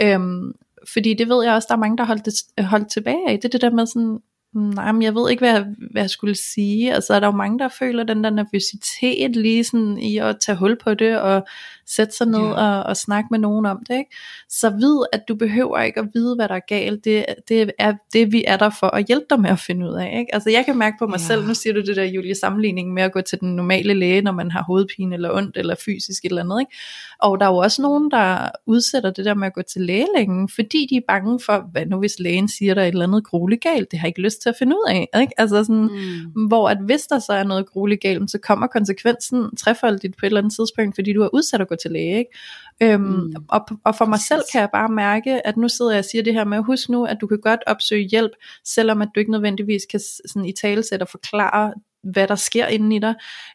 Øhm, fordi det ved jeg også, der er mange, der holdt, det, holdt tilbage af. Det er det der med sådan, Nej, men jeg ved ikke, hvad jeg, hvad jeg skulle sige. Altså, er der jo mange, der føler den der nervøsitet lige sådan i at tage hul på det, og sætte sig ned ja. og, og snakke med nogen om det. Ikke? Så vid, at du behøver ikke at vide, hvad der er galt. Det, det er det, vi er der for at hjælpe dig med at finde ud af. Ikke? Altså, jeg kan mærke på mig ja. selv, nu siger du det der, Julie, sammenligning med at gå til den normale læge, når man har hovedpine eller ondt, eller fysisk et eller andet. Ikke? Og der er jo også nogen, der udsætter det der med at gå til lægelængen, fordi de er bange for, hvad nu hvis lægen siger, der er et eller andet grueligt galt, det har ikke lyst til at finde ud af. Ikke? Altså sådan, mm. hvor at hvis der så er noget grueligt galt, så kommer konsekvensen trefoldigt på et eller andet tidspunkt, fordi du har udsat at gå til læge. Ikke? Øhm, mm. og, og for mig selv kan jeg bare mærke, at nu sidder jeg og siger det her med, husk nu, at du kan godt opsøge hjælp, selvom at du ikke nødvendigvis kan sådan, i talesæt og forklare hvad der sker inde i dig.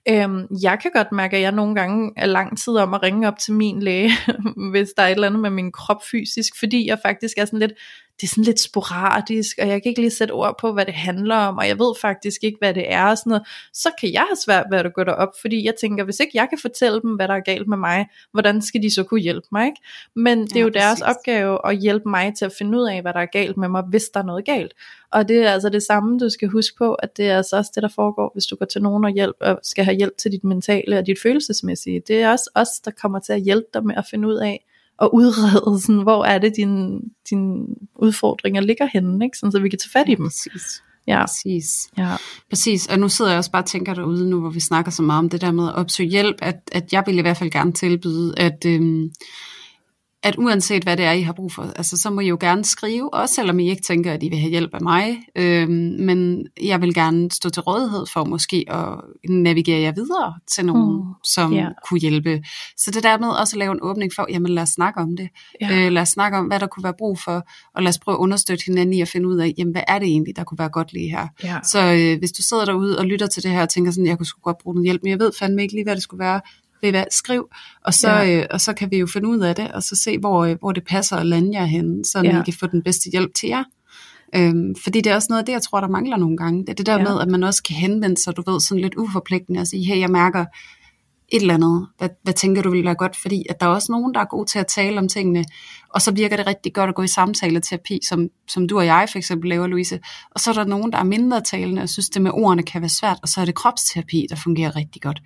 Øhm, jeg kan godt mærke, at jeg nogle gange er lang tid om at ringe op til min læge, [LAUGHS] hvis der er et eller andet med min krop fysisk, fordi jeg faktisk er sådan lidt, det er sådan lidt sporadisk, og jeg kan ikke lige sætte ord på, hvad det handler om, og jeg ved faktisk ikke, hvad det er, og sådan noget, så kan jeg have svært ved at gå derop, fordi jeg tænker, hvis ikke jeg kan fortælle dem, hvad der er galt med mig, hvordan skal de så kunne hjælpe mig, ikke? Men det er ja, jo deres præcis. opgave at hjælpe mig til at finde ud af, hvad der er galt med mig, hvis der er noget galt. Og det er altså det samme, du skal huske på, at det er altså også det, der foregår, hvis du går til nogen og, hjælp, og skal have hjælp til dit mentale og dit følelsesmæssige. Det er også os, der kommer til at hjælpe dig med at finde ud af, og udrede, sådan, hvor er det, dine, din udfordringer ligger henne, ikke? Sådan, så vi kan tage fat i dem. Præcis. Ja. Præcis. Ja. Præcis. Og nu sidder jeg også bare og tænker derude, nu hvor vi snakker så meget om det der med at opsøge hjælp, at, at jeg vil i hvert fald gerne tilbyde, at, øhm, at uanset hvad det er, I har brug for, altså, så må I jo gerne skrive, også selvom I ikke tænker, at I vil have hjælp af mig. Øhm, men jeg vil gerne stå til rådighed for måske at navigere jer videre til nogen, mm, som yeah. kunne hjælpe. Så det der med også at lave en åbning for, jamen lad os snakke om det. Yeah. Øh, lad os snakke om, hvad der kunne være brug for, og lad os prøve at understøtte hinanden i at finde ud af, jamen hvad er det egentlig, der kunne være godt lige her. Yeah. Så øh, hvis du sidder derude og lytter til det her og tænker sådan, jeg kunne sgu godt bruge noget hjælp, men jeg ved fandme ikke lige, hvad det skulle være, ved hvad, skriv, og så, ja. øh, og så kan vi jo finde ud af det, og så se, hvor, øh, hvor det passer at lande jer henne, så ja. I kan få den bedste hjælp til jer. Øhm, fordi det er også noget af det, jeg tror, der mangler nogle gange. Det er det der ja. med, at man også kan henvende sig, du ved, sådan lidt uforpligtende og sige, hey, jeg mærker et eller andet. Hvad, hvad tænker du ville være godt? Fordi at der er også nogen, der er gode til at tale om tingene, og så virker det rigtig godt at gå i samtale-terapi, som, som du og jeg for eksempel laver, Louise. Og så er der nogen, der er mindre talende, og synes, det med ordene kan være svært, og så er det kropsterapi, der fungerer rigtig godt.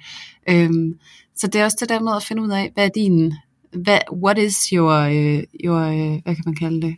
Øhm, så det er også det der med at finde ud af, hvad er din, hvad, what is your, øh, your øh, hvad kan man kalde det?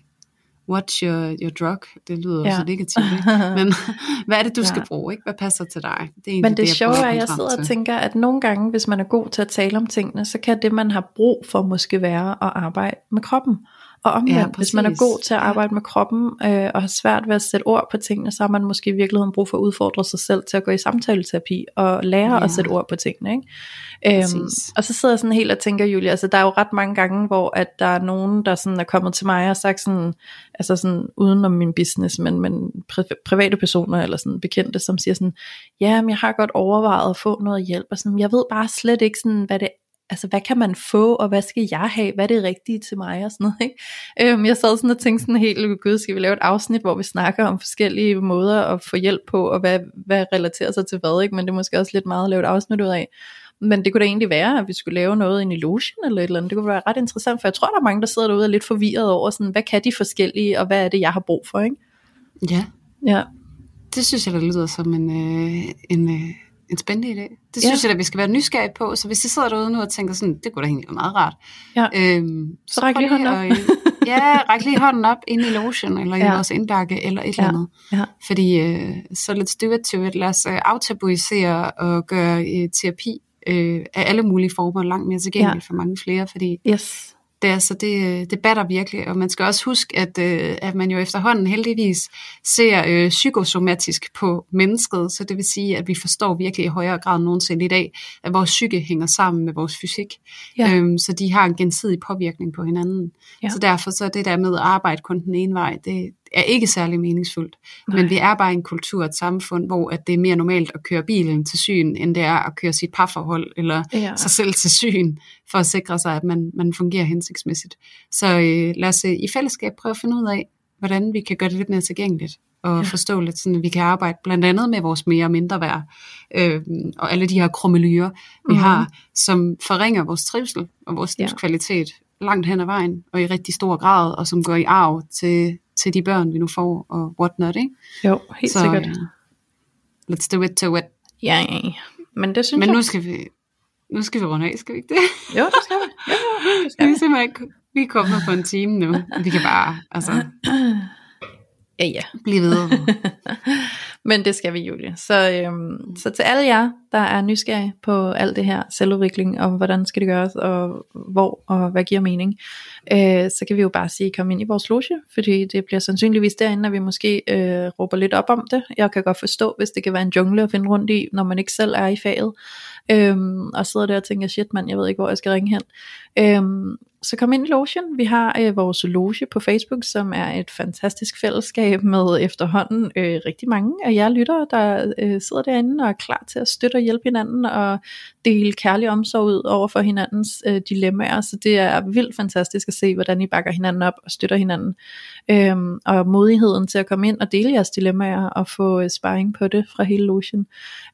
What's your, your drug? Det lyder ja. så negativt, ikke? [LAUGHS] men [LAUGHS] hvad er det, du ja. skal bruge? Ikke? Hvad passer til dig? Det er men det, det sjove er, at jeg sidder og tænker, at nogle gange, hvis man er god til at tale om tingene, så kan det, man har brug for, måske være at arbejde med kroppen. Og omvendt, ja, hvis man er god til at arbejde med kroppen, øh, og har svært ved at sætte ord på tingene, så har man måske i virkeligheden brug for at udfordre sig selv til at gå i samtaleterapi, og lære ja. at sætte ord på tingene. Ikke? Øhm, og så sidder jeg sådan helt og tænker, Julia, altså der er jo ret mange gange, hvor at der er nogen, der sådan er kommet til mig og sagt sådan, altså sådan uden om min business, men, men pri- private personer eller sådan bekendte, som siger sådan, ja, men jeg har godt overvejet at få noget hjælp, og sådan, jeg ved bare slet ikke sådan, hvad det altså hvad kan man få, og hvad skal jeg have, hvad er det rigtige til mig og sådan noget. Ikke? Øhm, jeg sad sådan og tænkte sådan helt, gud, skal vi lave et afsnit, hvor vi snakker om forskellige måder at få hjælp på, og hvad, hvad relaterer sig til hvad, ikke? men det er måske også lidt meget at lave et afsnit ud af. Men det kunne da egentlig være, at vi skulle lave noget i logen eller et eller andet. Det kunne være ret interessant, for jeg tror, der er mange, der sidder derude og er lidt forvirret over, sådan, hvad kan de forskellige, og hvad er det, jeg har brug for, ikke? Ja, Ja, det synes jeg, der lyder som en, øh, en, øh, en spændende idé. Det synes Ja. jeg, at vi skal være nysgerrige på. Så hvis I sidder derude nu og tænker sådan, det kunne da egentlig være meget rart. Ja. Øhm, Så ræk prøv lige hånden op. øh, ja, ræk lige hånden op inde i lotion, eller i Ja. vores indbakke, eller et Ja. eller andet. ja, Fordi øh, så let's do it to it. Lad os øh, aftabuisere og gøre øh, terapi øh, af alle mulige former langt mere tilgængeligt ja. for mange flere, fordi yes. Det, altså, det, øh, det batter virkelig, og man skal også huske, at, øh, at man jo efterhånden heldigvis ser øh, psykosomatisk på mennesket, så det vil sige, at vi forstår virkelig i højere grad nogensinde i dag, at vores psyke hænger sammen med vores fysik, Ja. øhm, så de har en gensidig påvirkning på hinanden. Ja. Så derfor så det der med at arbejde kun den ene vej, det er ikke særlig meningsfuldt. Nej. Men vi er bare en kultur, et samfund, hvor at det er mere normalt at køre bilen til syn, end det er at køre sit parforhold eller Ja. sig selv til syn, for at sikre sig, at man, man fungerer hensigtsmæssigt. Så øh, lad os øh, i fællesskab prøve at finde ud af, hvordan vi kan gøre det lidt mere tilgængeligt og Ja. ja. forståeligt, sådan at vi kan arbejde blandt andet med vores mere og mindre værd, øh, og alle de her krummelyrer, vi Mhm. har, som forringer vores trivsel og vores Ja. livskvalitet langt hen ad vejen, og i rigtig stor grad, og som går i arv til, til de børn, vi nu får, og whatnot, ikke? Jo, helt Så, sikkert. øh, let's do it to it. Ja, ja, ja. Men det synes Men jeg. nu skal vi, nu skal vi runde af, skal vi ikke det? Jo, det skal vi. Jo, det skal Vi vi. er simpelthen ikke- vi er kommet på en time nu. Vi kan bare altså, Ja, ja. blive videre. [LAUGHS] Men det skal vi, Julie. Så, øhm, så til alle jer, der er nysgerrige på alt det her selvudvikling, og hvordan skal det gøres, og hvor, og hvad giver mening, øh, så kan vi jo bare sige, kom ind i vores loge, fordi det bliver sandsynligvis derinde, at vi måske øh, råber lidt op om det. Jeg kan godt forstå, hvis det kan være en jungle at finde rundt i, når man ikke selv er i faget, øhm, og sidder der og tænker, shit mand, jeg ved ikke, hvor jeg skal ringe hen. Øhm, så kom ind i logen. Vi har øh, vores loge på Facebook, som er et fantastisk fællesskab med efterhånden øh, rigtig mange af jer lyttere, der øh, sidder derinde og er klar til at støtte og hjælpe hinanden og dele kærlig omsorg ud over for hinandens øh, dilemmaer. Så det er vildt fantastisk at se, hvordan I bakker hinanden op og støtter hinanden. Øhm, og modigheden til at komme ind og dele jeres dilemmaer og få øh, sparring på det fra hele logen.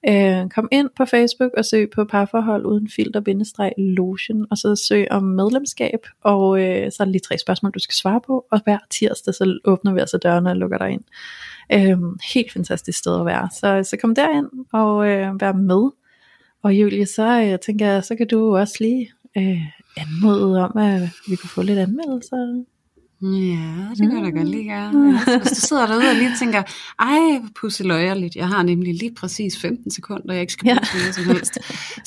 Øh, kom ind på Facebook og søg på parforhold uden filter bindestreg logen, og så søg om medlemskab, og øh, så er der lige tre spørgsmål, du skal svare på, og hver tirsdag så åbner vi altså dørene og lukker dig ind. Øh, helt fantastisk sted at være. Så, så kom derind og øh, vær med. Og Julie, så øh, tænker jeg, så kan du også lige øh, anmode om, at vi kunne få lidt anmeldelser. Ja, det kan jeg da godt lige. Ja. Hvis du sidder derude og lige tænker, ej, pusseløjerligt, jeg har nemlig lige præcis 15 sekunder, jeg ikke skal bruge ja. noget som helst.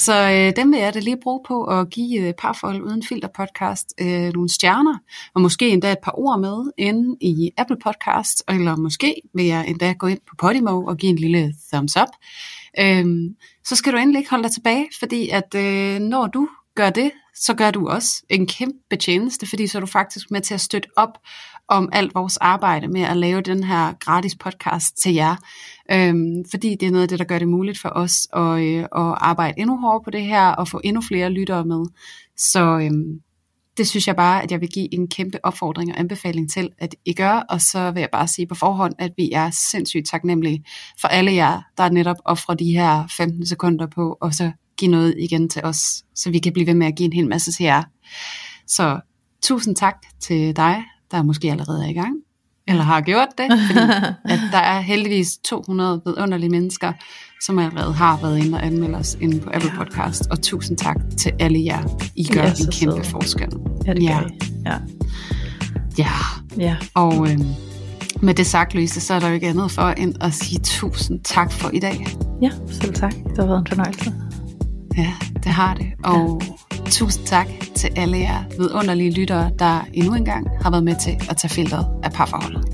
Så øh, dem vil jeg da lige bruge på at give øh, Parforhold Uden Filter podcast øh, nogle stjerner, og måske endda et par ord med inde i Apple Podcast, eller måske vil jeg endda gå ind på Podimo og give en lille thumbs up. Øhm, så skal du endelig ikke holde dig tilbage, fordi at øh, når du gør det, så gør du også en kæmpe tjeneste, fordi så er du faktisk med til at støtte op om alt vores arbejde med at lave den her gratis podcast til jer. Øhm, fordi det er noget af det, der gør det muligt for os at, øh, at arbejde endnu hårdere på det her, og få endnu flere lyttere med. Så øhm, det synes jeg bare, at jeg vil give en kæmpe opfordring og anbefaling til, at I gør, og så vil jeg bare sige på forhånd, at vi er sindssygt taknemmelige for alle jer, der netop offrer de her 15 sekunder på, og så give noget igen til os, så vi kan blive ved med at give en hel masse til jer. Så tusind tak til dig, der måske allerede er i gang, eller har gjort det, fordi [LAUGHS] at der er heldigvis 200 vidunderlige mennesker, som allerede har været inde og anmeldt os inde på Apple Podcast, og tusind tak til alle jer. I gør en kæmpe søde. forskel. Ja, det Ja. Ja. Ja, ja. og øhm, med det sagt, Louise, så er der jo ikke andet for end at sige tusind tak for i dag. Ja, selv tak. Det har været en fornøjelse. Ja, det har det. Og ja. tusind tak til alle jer vidunderlige lyttere, der endnu engang har været med til at tage filteret af parforholdet.